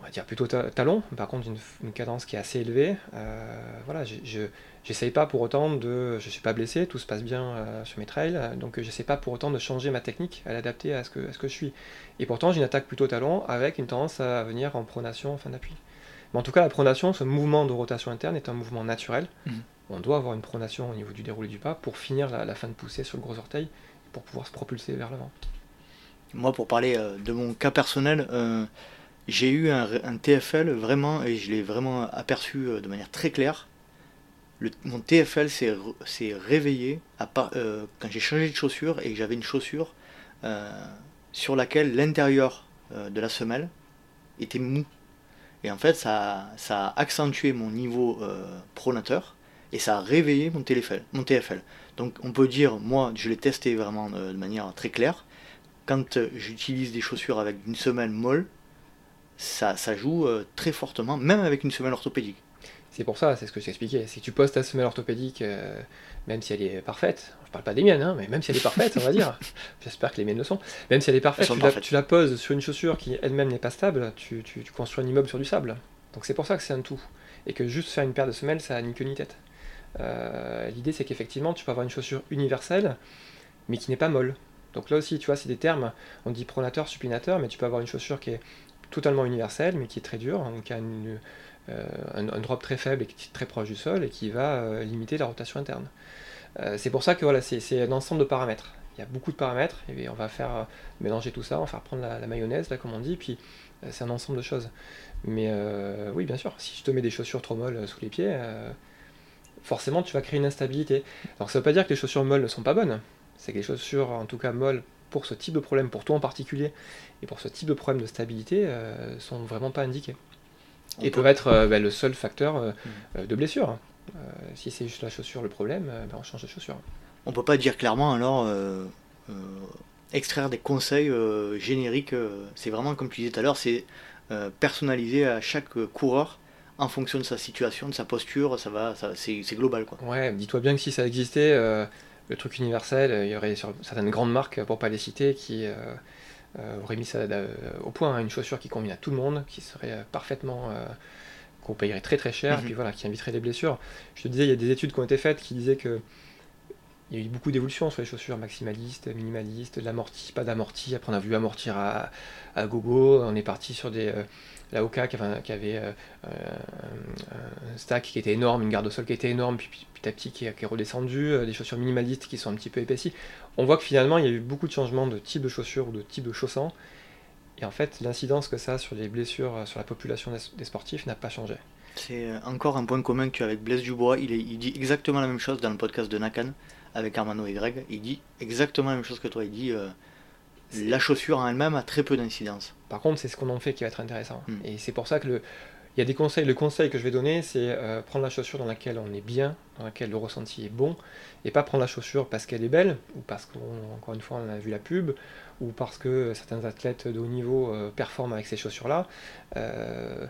B: on va dire plutôt ta- talon, par contre une, une cadence qui est assez élevée. Euh, voilà, j'ai- je j'essaye pas pour autant de, je suis pas blessé, tout se passe bien euh, sur mes trails, donc j'essaie pas pour autant de changer ma technique, à l'adapter à ce que, à ce que je suis. Et pourtant j'ai une attaque plutôt talon avec une tendance à venir en pronation en fin d'appui. Mais en tout cas, la pronation, ce mouvement de rotation interne est un mouvement naturel.
A: Mhm.
B: On doit avoir une pronation au niveau du déroulé du pas pour finir la, la fin de poussée sur le gros orteil pour pouvoir se propulser vers l'avant.
A: Moi, pour parler euh, de mon cas personnel, euh, j'ai eu un, TFL vraiment, et je l'ai vraiment aperçu euh, de manière très claire. Mon TFL s'est réveillé quand j'ai changé de chaussure et que j'avais une chaussure sur laquelle l'intérieur de la semelle était mou. Et en fait, ça, a- accentué mon niveau pronateur et ça a réveillé mon mon TFL. Donc on peut dire, moi, je l'ai testé vraiment de- de manière très claire quand euh, j'utilise des chaussures avec une semelle molle, ça, ça joue euh, très fortement, même avec une semelle orthopédique.
B: C'est pour ça, c'est ce que je t'expliquais. Si tu poses ta semelle orthopédique, euh, même si elle est parfaite, je parle pas des miennes, hein, mais même si elle est parfaite, on va dire, <laughs> j'espère que les miennes le sont, même si elle est parfaite, tu la,
A: parfaites.
B: tu la poses sur une chaussure qui elle-même n'est pas stable, tu, tu- tu construis un immeuble sur du sable. Donc c'est pour ça que c'est un tout. Et que juste faire une paire de semelles, ça a ni queue ni tête. Euh, L'idée, c'est qu'effectivement, tu peux avoir une chaussure universelle, mais qui n'est pas molle. Donc là aussi, tu vois, c'est des termes, on dit pronateur, supinateur, mais tu peux avoir une chaussure qui est totalement universelle, mais qui est très dure, donc qui a euh, un, drop très faible et qui est très proche du sol et qui va euh, limiter la rotation interne. C'est pour ça que voilà, c'est un ensemble de paramètres. Il y a beaucoup de paramètres et on va faire mélanger tout ça, on va faire prendre la, mayonnaise, là, comme on dit, puis c'est un ensemble de choses. Mais oui, bien sûr, si je te mets des chaussures trop molles sous les pieds, forcément tu vas créer une instabilité. Alors ça veut pas dire que les chaussures molles ne sont pas bonnes, c'est que les chaussures, en tout cas molles, pour ce type de problème, pour toi en particulier, et pour ce type de problème de stabilité, euh, sont vraiment pas indiquées.
A: On
B: Et
A: peut-
B: peuvent être euh, bah, le seul facteur euh,
A: Mm.
B: euh, de blessure. Si c'est juste la chaussure le problème, bah, on change de chaussure.
A: On peut pas dire clairement alors extraire des conseils génériques. c'est vraiment comme tu disais tout à l'heure, c'est personnalisé à chaque coureur en fonction de sa situation, de sa posture. Ça va, ça, c'est global quoi.
B: Ouais, dis-toi bien que si ça existait, euh, le truc universel, euh, il y aurait sur certaines grandes marques, pour pas les citer, qui euh, euh, auraient mis ça au point, hein, une chaussure qui convient à tout le monde, qui serait parfaitement, euh, qu'on payerait très très cher,
A: Mhm.
B: et puis voilà, qui inviterait les blessures. Je te disais, il y a des études qui ont été faites qui disaient que il y a eu beaucoup d'évolutions sur les chaussures maximalistes, minimalistes, de l'amorti, pas d'amorti. Après, on a vu amortir à, à gogo. On est parti sur des. La Oka qui avait, qui avait, euh, euh, un, stack qui était énorme, une garde au sol qui était énorme, puis puis petit à petit qui est, qui est redescendu, euh, des chaussures minimalistes qui sont un petit peu épaissies. On voit que finalement, il y a eu beaucoup de changements de type de chaussures ou de type de chaussants. Et en fait, l'incidence que ça a sur les blessures, sur la population des, sportifs n'a pas changé.
A: C'est encore un point commun que tu as avec Blaise Dubois. Il, est- il dit exactement la même chose dans le podcast de Nakan avec Armano et Greg. Il dit exactement la même chose que toi. Il dit euh, la chaussure en elle-même a très peu d'incidence.
B: Par contre, c'est ce qu'on en fait qui va être intéressant.
A: Mm.
B: Et c'est pour ça que le, il y a des conseils. Le conseil que je vais donner, c'est euh, prendre la chaussure dans laquelle on est bien, dans laquelle le ressenti est bon, et pas prendre la chaussure parce qu'elle est belle, ou parce qu'encore une fois on a vu la pub, ou parce que certains athlètes de haut niveau euh, performent avec ces chaussures-là. Euh,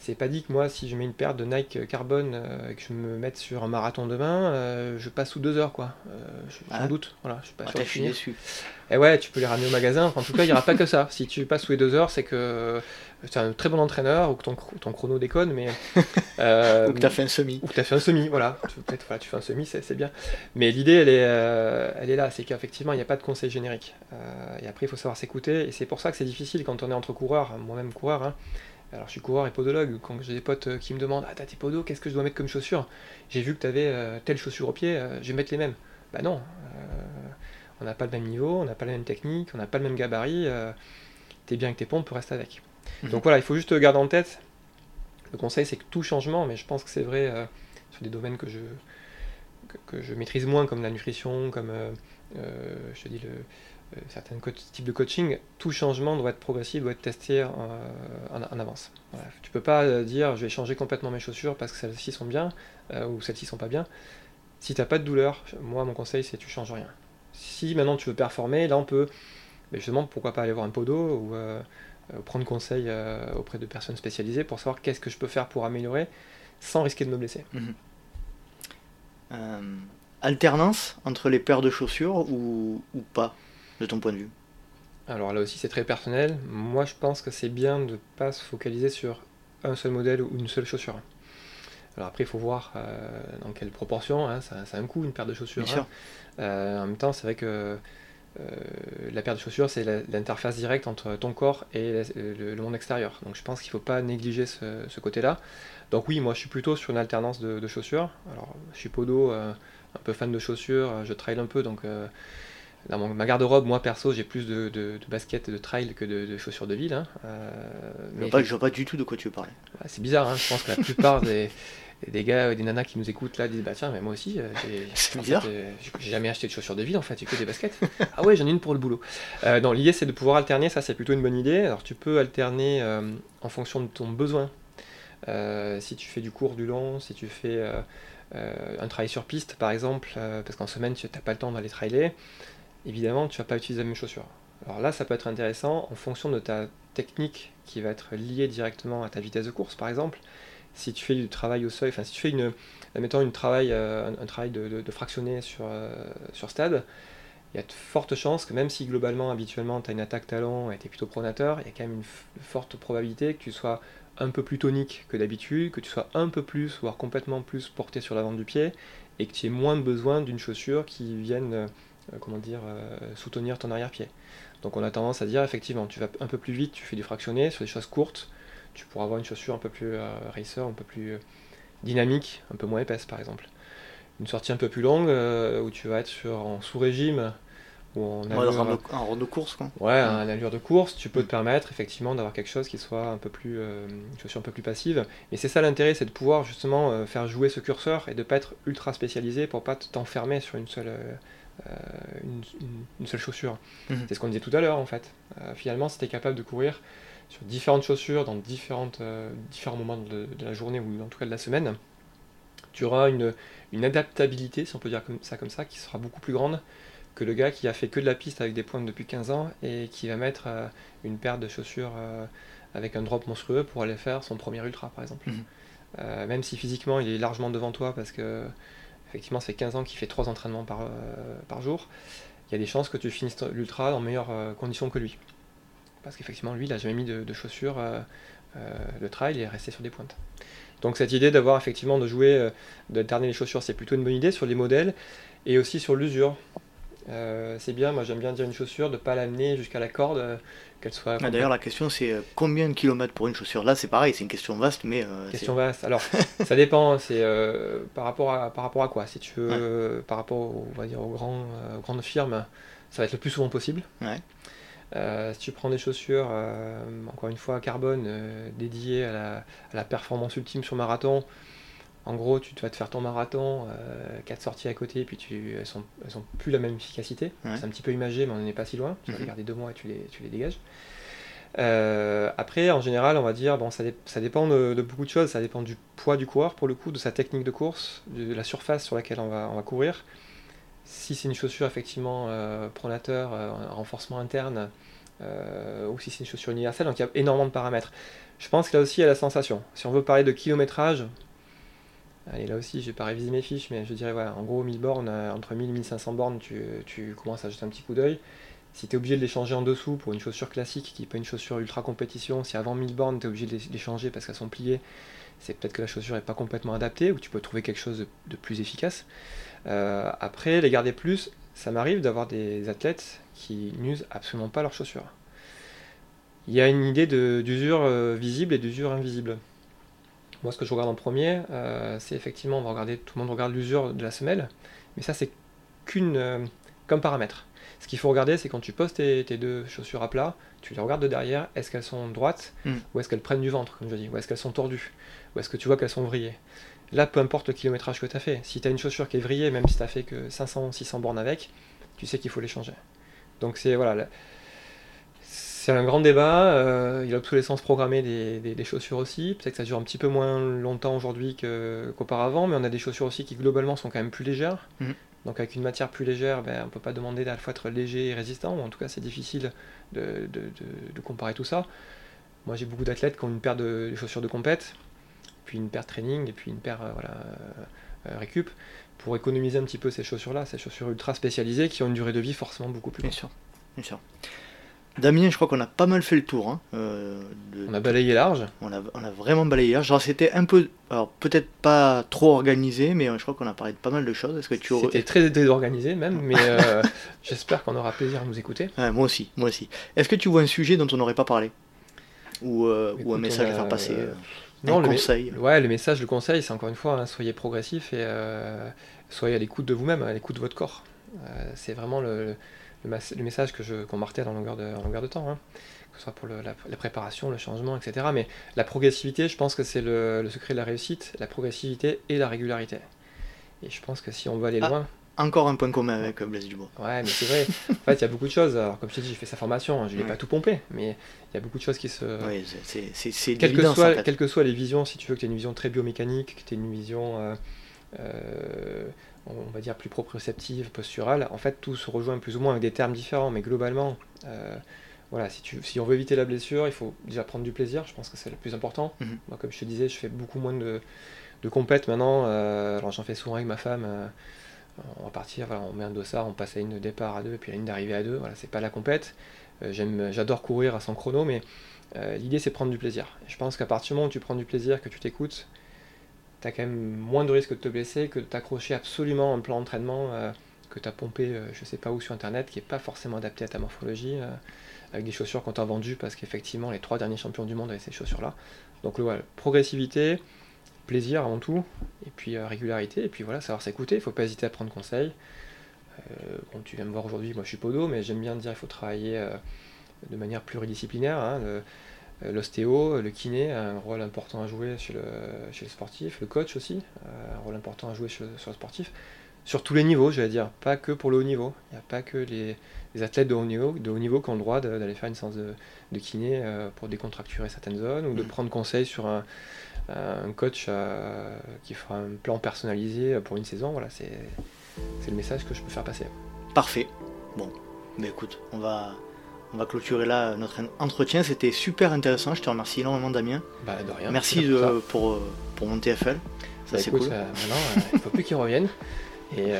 B: c'est pas dit que moi, si je mets une paire de Nike Carbone euh, et que je me mette sur un marathon demain, euh, je passe sous deux heures, quoi. Euh, je-
A: Ah.
B: J'en doute. Voilà, je suis pas
A: Ah,
B: sûr
A: t'as-
B: de
A: je suis
B: finir.
A: déçu.
B: Et ouais, tu peux les ramener au magasin. En tout cas, il n'y aura pas que ça. Si tu passes sous les deux heures, c'est que tu un très bon entraîneur ou que ton, chro- ton chrono déconne, mais. <laughs> euh,
A: Ou que tu as fait un semi.
B: ou que tu as fait un semi, voilà. Tu- Peut-être voilà, tu fais un semi, c'est c'est bien. Mais l'idée, elle, est, euh, elle est là. C'est qu'effectivement, il n'y a pas de conseil générique. Euh, et après, il faut savoir s'écouter. Et c'est pour ça que c'est difficile quand on est entre coureurs, moi-même coureur. hein. Alors, je suis coureur et podologue. Quand j'ai des potes euh, qui me demandent Ah, t'as tes podos, qu'est-ce que je dois mettre comme chaussure J'ai vu que tu avais telle chaussure au pied, euh, je vais mettre les mêmes. Bah non. euh, on n'a pas le même niveau, on n'a pas la même technique, on n'a pas le même gabarit. euh, T'es bien avec tes pompes, tu restes avec.
A: Mhm.
B: Donc voilà, il faut juste garder en tête. Le conseil, c'est que tout changement, mais je pense que c'est vrai euh, sur des domaines que je, que, que je maîtrise moins, comme la nutrition, comme euh, euh, je te dis le, certains types de coaching, tout changement doit être progressif, doit être testé en, avance. Tu peux pas dire je vais changer complètement mes chaussures parce que celles-ci sont bien ou celles-ci sont pas bien. Si tu n'as pas de douleur, moi mon conseil c'est tu changes rien. Si maintenant tu veux performer, là on peut, mais justement pourquoi pas aller voir un podo ou prendre conseil auprès de personnes spécialisées pour savoir qu'est-ce que je peux faire pour améliorer sans risquer de me blesser.
A: Mhm. alternance entre les paires de chaussures ou pas? De ton point de vue
B: Alors là aussi, c'est très personnel. Moi, je pense que c'est bien de ne pas se focaliser sur un seul modèle ou une seule chaussure. Alors après, il faut voir euh, dans quelle proportion. Hein, ça, a un coût, une paire de chaussures. Hein. Euh, en même temps, c'est vrai que euh, la paire de chaussures, c'est l'interface directe entre ton corps et le, monde extérieur. Donc je pense qu'il ne faut pas négliger ce, côté-là. Donc oui, moi je suis plutôt sur une alternance de, chaussures. Alors je suis podo, un peu fan de chaussures, je trail un peu, donc dans ma garde-robe, moi perso, j'ai plus de, de, baskets de trail que de, chaussures de ville. Hein. Euh,
A: mais je, vois pas, du tout de quoi tu veux parler.
B: c'est bizarre, hein. je pense que la plupart des, des gars, des nanas qui nous écoutent là disent Bah tiens, mais moi aussi, euh, <laughs> euh, j'ai jamais acheté de chaussures de ville en fait, j'ai que des baskets. ah ouais, j'en ai une pour le boulot. Euh, l'idée c'est de pouvoir alterner, ça c'est plutôt une bonne idée. Alors tu peux alterner en fonction de ton besoin. si tu fais du court, du long, si tu fais un travail sur piste par exemple, parce qu'en semaine tu n'as pas le temps d'aller trailer évidemment, tu vas pas utiliser la même chaussure. Alors là, ça peut être intéressant en fonction de ta technique qui va être liée directement à ta vitesse de course, par exemple. Si tu fais du travail au seuil, enfin si tu fais une, mettons une travail, euh, un, travail de, fractionné sur, euh, sur stade, il y a de fortes chances que même si globalement, habituellement, tu as une attaque talon et tu es plutôt pronateur, il y a quand même une forte probabilité que tu sois un peu plus tonique que d'habitude, que tu sois un peu plus, voire complètement plus porté sur l'avant du pied, et que tu aies moins besoin d'une chaussure qui vienne euh, comment dire, euh, soutenir ton arrière-pied. Donc on a tendance à dire effectivement, tu vas un peu plus vite, tu fais du fractionné sur des choses courtes, tu pourras avoir une chaussure un peu plus euh, racer, un peu plus dynamique, un peu moins épaisse par exemple. Une sortie un peu plus longue où tu vas être sur, en sous-régime ou en
A: allure, de course quoi.
B: Ouais, en allure de course, tu peux te permettre effectivement d'avoir quelque chose qui soit un peu plus une chaussure un peu plus passive. Mais c'est ça l'intérêt, c'est de pouvoir justement faire jouer ce curseur et de pas être ultra spécialisé pour pas t'enfermer sur une seule euh, une, seule chaussure. Mhm. C'est ce qu'on disait tout à l'heure en fait. Euh, finalement, si tu es capable de courir sur différentes chaussures dans différentes, euh, différents moments de, la journée ou en tout cas de la semaine, tu auras une, une, adaptabilité, si on peut dire comme ça, comme ça, qui sera beaucoup plus grande que le gars qui a fait que de la piste avec des pointes depuis 15 ans et qui va mettre une paire de chaussures avec un drop monstrueux pour aller faire son premier ultra par exemple. Mhm. même si physiquement il est largement devant toi parce que effectivement, c'est 15 ans qu'il fait 3 entraînements par, euh, par jour. Il y a des chances que tu finisses l'ultra dans meilleures euh, conditions que lui. Parce qu'effectivement, lui, il n'a jamais mis de, chaussures. Euh, le trail, il est resté sur des pointes. Donc cette idée d'avoir effectivement de jouer, d'alterner les chaussures, c'est plutôt une bonne idée sur les modèles et aussi sur l'usure. C'est bien, moi j'aime bien dire une chaussure, de ne pas l'amener jusqu'à la corde, soit.
A: Ah, d'ailleurs, la question c'est euh, combien de kilomètres pour une chaussure? Là, c'est pareil, c'est une question vaste, mais.
B: Euh, question vaste. Alors, ça dépend. C'est euh, par rapport à par rapport à quoi? Si tu veux, par rapport, on va dire, aux, grands, grandes firmes, ça va être le plus souvent possible. si tu prends des chaussures, encore une fois, carbone, dédiées à la, performance ultime sur marathon, en gros, tu vas te faire ton marathon, quatre sorties à côté, puis tu, elles sont, elles sont plus la même efficacité. C'est un petit peu imagé, mais on n'est pas si loin. Tu vas mhm. deux mois et tu les, tu les dégages. Euh, après, en général, on va dire, bon, ça, ça dépend de, beaucoup de choses. Ça dépend du poids du coureur, pour le coup, de sa technique de course, de la surface sur laquelle on va, on va courir. Si c'est une chaussure effectivement euh, pronateur, euh, renforcement interne, ou si c'est une chaussure universelle, donc il y a énormément de paramètres. Je pense que là aussi, il y a la sensation. Si on veut parler de kilométrage, Allez, là aussi, je vais pas réviser mes fiches, mais je dirais, voilà, en gros, 1000 bornes, euh, entre 1000 et 1500 bornes, tu, tu commences à jeter un petit coup d'œil. Si tu es obligé de les changer en dessous pour une chaussure classique qui n'est pas une chaussure ultra compétition, si avant 1000 bornes tu es obligé de les, changer parce qu'elles sont pliées, c'est peut-être que la chaussure n'est pas complètement adaptée ou tu peux trouver quelque chose de, plus efficace. Euh, après, les garder plus, ça m'arrive d'avoir des athlètes qui n'usent absolument pas leurs chaussures. Il y a une idée d'usure euh, visible et d'usure invisible. Moi, ce que je regarde en premier, euh, c'est effectivement, on va regarder, tout le monde regarde l'usure de la semelle, mais ça, c'est qu'une euh, comme paramètre. Ce qu'il faut regarder, c'est quand tu poses tes, deux chaussures à plat, tu les regardes de derrière, est-ce qu'elles sont droites hmm. ou est-ce qu'elles prennent du ventre, comme je dis, ou est-ce qu'elles sont tordues, ou est-ce que tu vois qu'elles sont vrillées. Là, peu importe le kilométrage que tu as fait, si tu as une chaussure qui est vrillée, même si tu as fait que 500 600 bornes avec, tu sais qu'il faut les changer. Donc c'est voilà, c'est un grand débat. Euh, il a l'obsolescence programmée des, des, chaussures aussi. Peut-être que ça dure un petit peu moins longtemps aujourd'hui qu'auparavant, mais on a des chaussures aussi qui globalement sont quand même plus légères. Mhm. Donc avec une matière plus légère, ben, on ne peut pas demander à la fois être léger et résistant, ou en tout cas c'est difficile de, de, comparer tout ça. Moi j'ai beaucoup d'athlètes qui ont une paire de chaussures de compète, puis une paire de training, et puis une paire euh, voilà, euh, récup, pour économiser un petit peu ces chaussures-là, ces chaussures ultra spécialisées qui ont une durée de vie forcément beaucoup plus
A: longue. Bien sûr, bien sûr. Damien, je crois qu'on a pas mal fait le tour. Hein,
B: euh, on a balayé large.
A: On a, on a vraiment balayé large. Genre, c'était un peu. Alors, peut-être pas trop organisé, mais je crois qu'on a parlé de pas mal de choses. Est-ce que tu
B: C'était très désorganisé, même, mais euh, <laughs> j'espère qu'on aura plaisir à nous écouter.
A: moi aussi, moi aussi. Est-ce que tu vois un sujet dont on n'aurait pas parlé? Ou, euh, ou, un message à faire passer
B: Non, le conseil. Ouais, le message, le conseil, c'est encore une fois, hein, soyez progressif et soyez à l'écoute de vous-même, à l'écoute de votre corps. c'est vraiment le le, message que je, qu'on martèle en longueur de, en longueur de temps, hein. que ce soit pour la, préparation, le changement, etc. Mais la progressivité, je pense que c'est le, secret de la réussite, la progressivité et la régularité. Et je pense que si on veut aller ah, loin...
A: Encore un point commun avec euh, Blaise Dubois.
B: Ouais, mais c'est vrai. en fait, il y a beaucoup de choses. Alors, comme je t'ai dit, j'ai fait sa formation, hein, je ne l'ai pas tout pompé, mais il y a beaucoup de choses qui se.
A: Oui, c'est,
B: quelles, que soient, quelles que soient les visions, si tu veux que tu aies une vision très biomécanique, que tu aies une vision. Euh, euh, on va dire plus proprioceptive, posturale, en fait tout se rejoint plus ou moins avec des termes différents, mais globalement, euh, voilà, si, tu, si on veut éviter la blessure, il faut déjà prendre du plaisir, je pense que c'est le plus important. Mhm. Moi, comme je te disais, je fais beaucoup moins de, de compètes maintenant, euh, alors j'en fais souvent avec ma femme, euh, on va partir, voilà, on met un dossard, on passe à une de départ à deux, puis à une d'arrivée à deux, voilà, c'est pas la compète. j'aime, j'adore courir à 100 chrono, mais l'idée c'est prendre du plaisir. je pense qu'à partir du moment où tu prends du plaisir, que tu t'écoutes, tu as quand même moins de risques de te blesser que de t'accrocher absolument à un plan d'entraînement euh, que tu as pompé euh, je sais pas où sur internet qui n'est pas forcément adapté à ta morphologie euh, avec des chaussures qu'on t'a vendues parce qu'effectivement les trois derniers champions du monde avaient ces chaussures là donc voilà, progressivité plaisir avant tout et puis régularité et puis voilà savoir s'écouter il faut pas hésiter à prendre conseil. Bon tu viens me voir aujourd'hui moi je suis podo mais j'aime bien dire il faut travailler de manière pluridisciplinaire hein, l'ostéo, le kiné a un rôle important à jouer chez le, chez le sportif, le coach aussi a un rôle important à jouer sur, le sportif, sur tous les niveaux, j'allais dire, pas que pour le haut niveau. Il n'y a pas que les, athlètes de haut niveau, de haut niveau qui ont le droit d'aller faire une séance de, kiné euh, pour décontracturer certaines zones ou de mm. prendre conseil sur un, coach euh, qui fera un plan personnalisé pour une saison. Voilà, c'est le message que je peux faire passer.
A: Parfait. Bon, mais écoute, on va, on va clôturer là notre entretien. C'était super intéressant. Je te remercie énormément, Damien.
B: Bah, de rien.
A: Merci euh, pour, euh, pour mon TFL. Ça, bah, c'est cool.
B: Euh, maintenant, il ne faut plus qu'il revienne. Et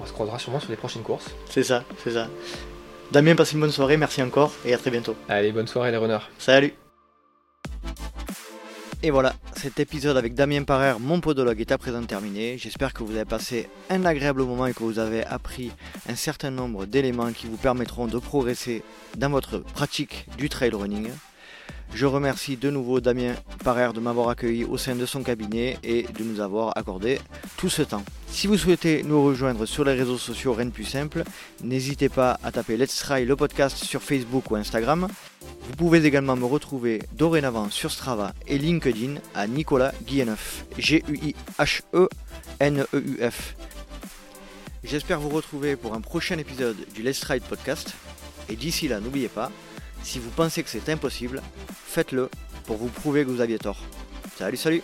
B: on se croisera sûrement sur les prochaines courses.
A: C'est ça, c'est ça. Damien, passe une bonne soirée. Merci encore et à très bientôt.
B: Allez, bonne soirée, les runners.
A: Salut. Et voilà, cet épisode avec Damien Parer, mon podologue, est à présent terminé. J'espère que vous avez passé un agréable moment et que vous avez appris un certain nombre d'éléments qui vous permettront de progresser dans votre pratique du trail running. Je remercie de nouveau Damien Parer de m'avoir accueilli au sein de son cabinet et de nous avoir accordé tout ce temps. Si vous souhaitez nous rejoindre sur les réseaux sociaux Rennes Plus Simple, n'hésitez pas à taper Let's Try le podcast sur Facebook ou Instagram. Vous pouvez également me retrouver dorénavant sur Strava et LinkedIn à Nicolas Guilleneuf. G-U-I-H-E-N-E-U-F. J'espère vous retrouver pour un prochain épisode du Let's Try podcast. Et d'ici là, n'oubliez pas, si vous pensez que c'est impossible, faites-le pour vous prouver que vous aviez tort. Salut, salut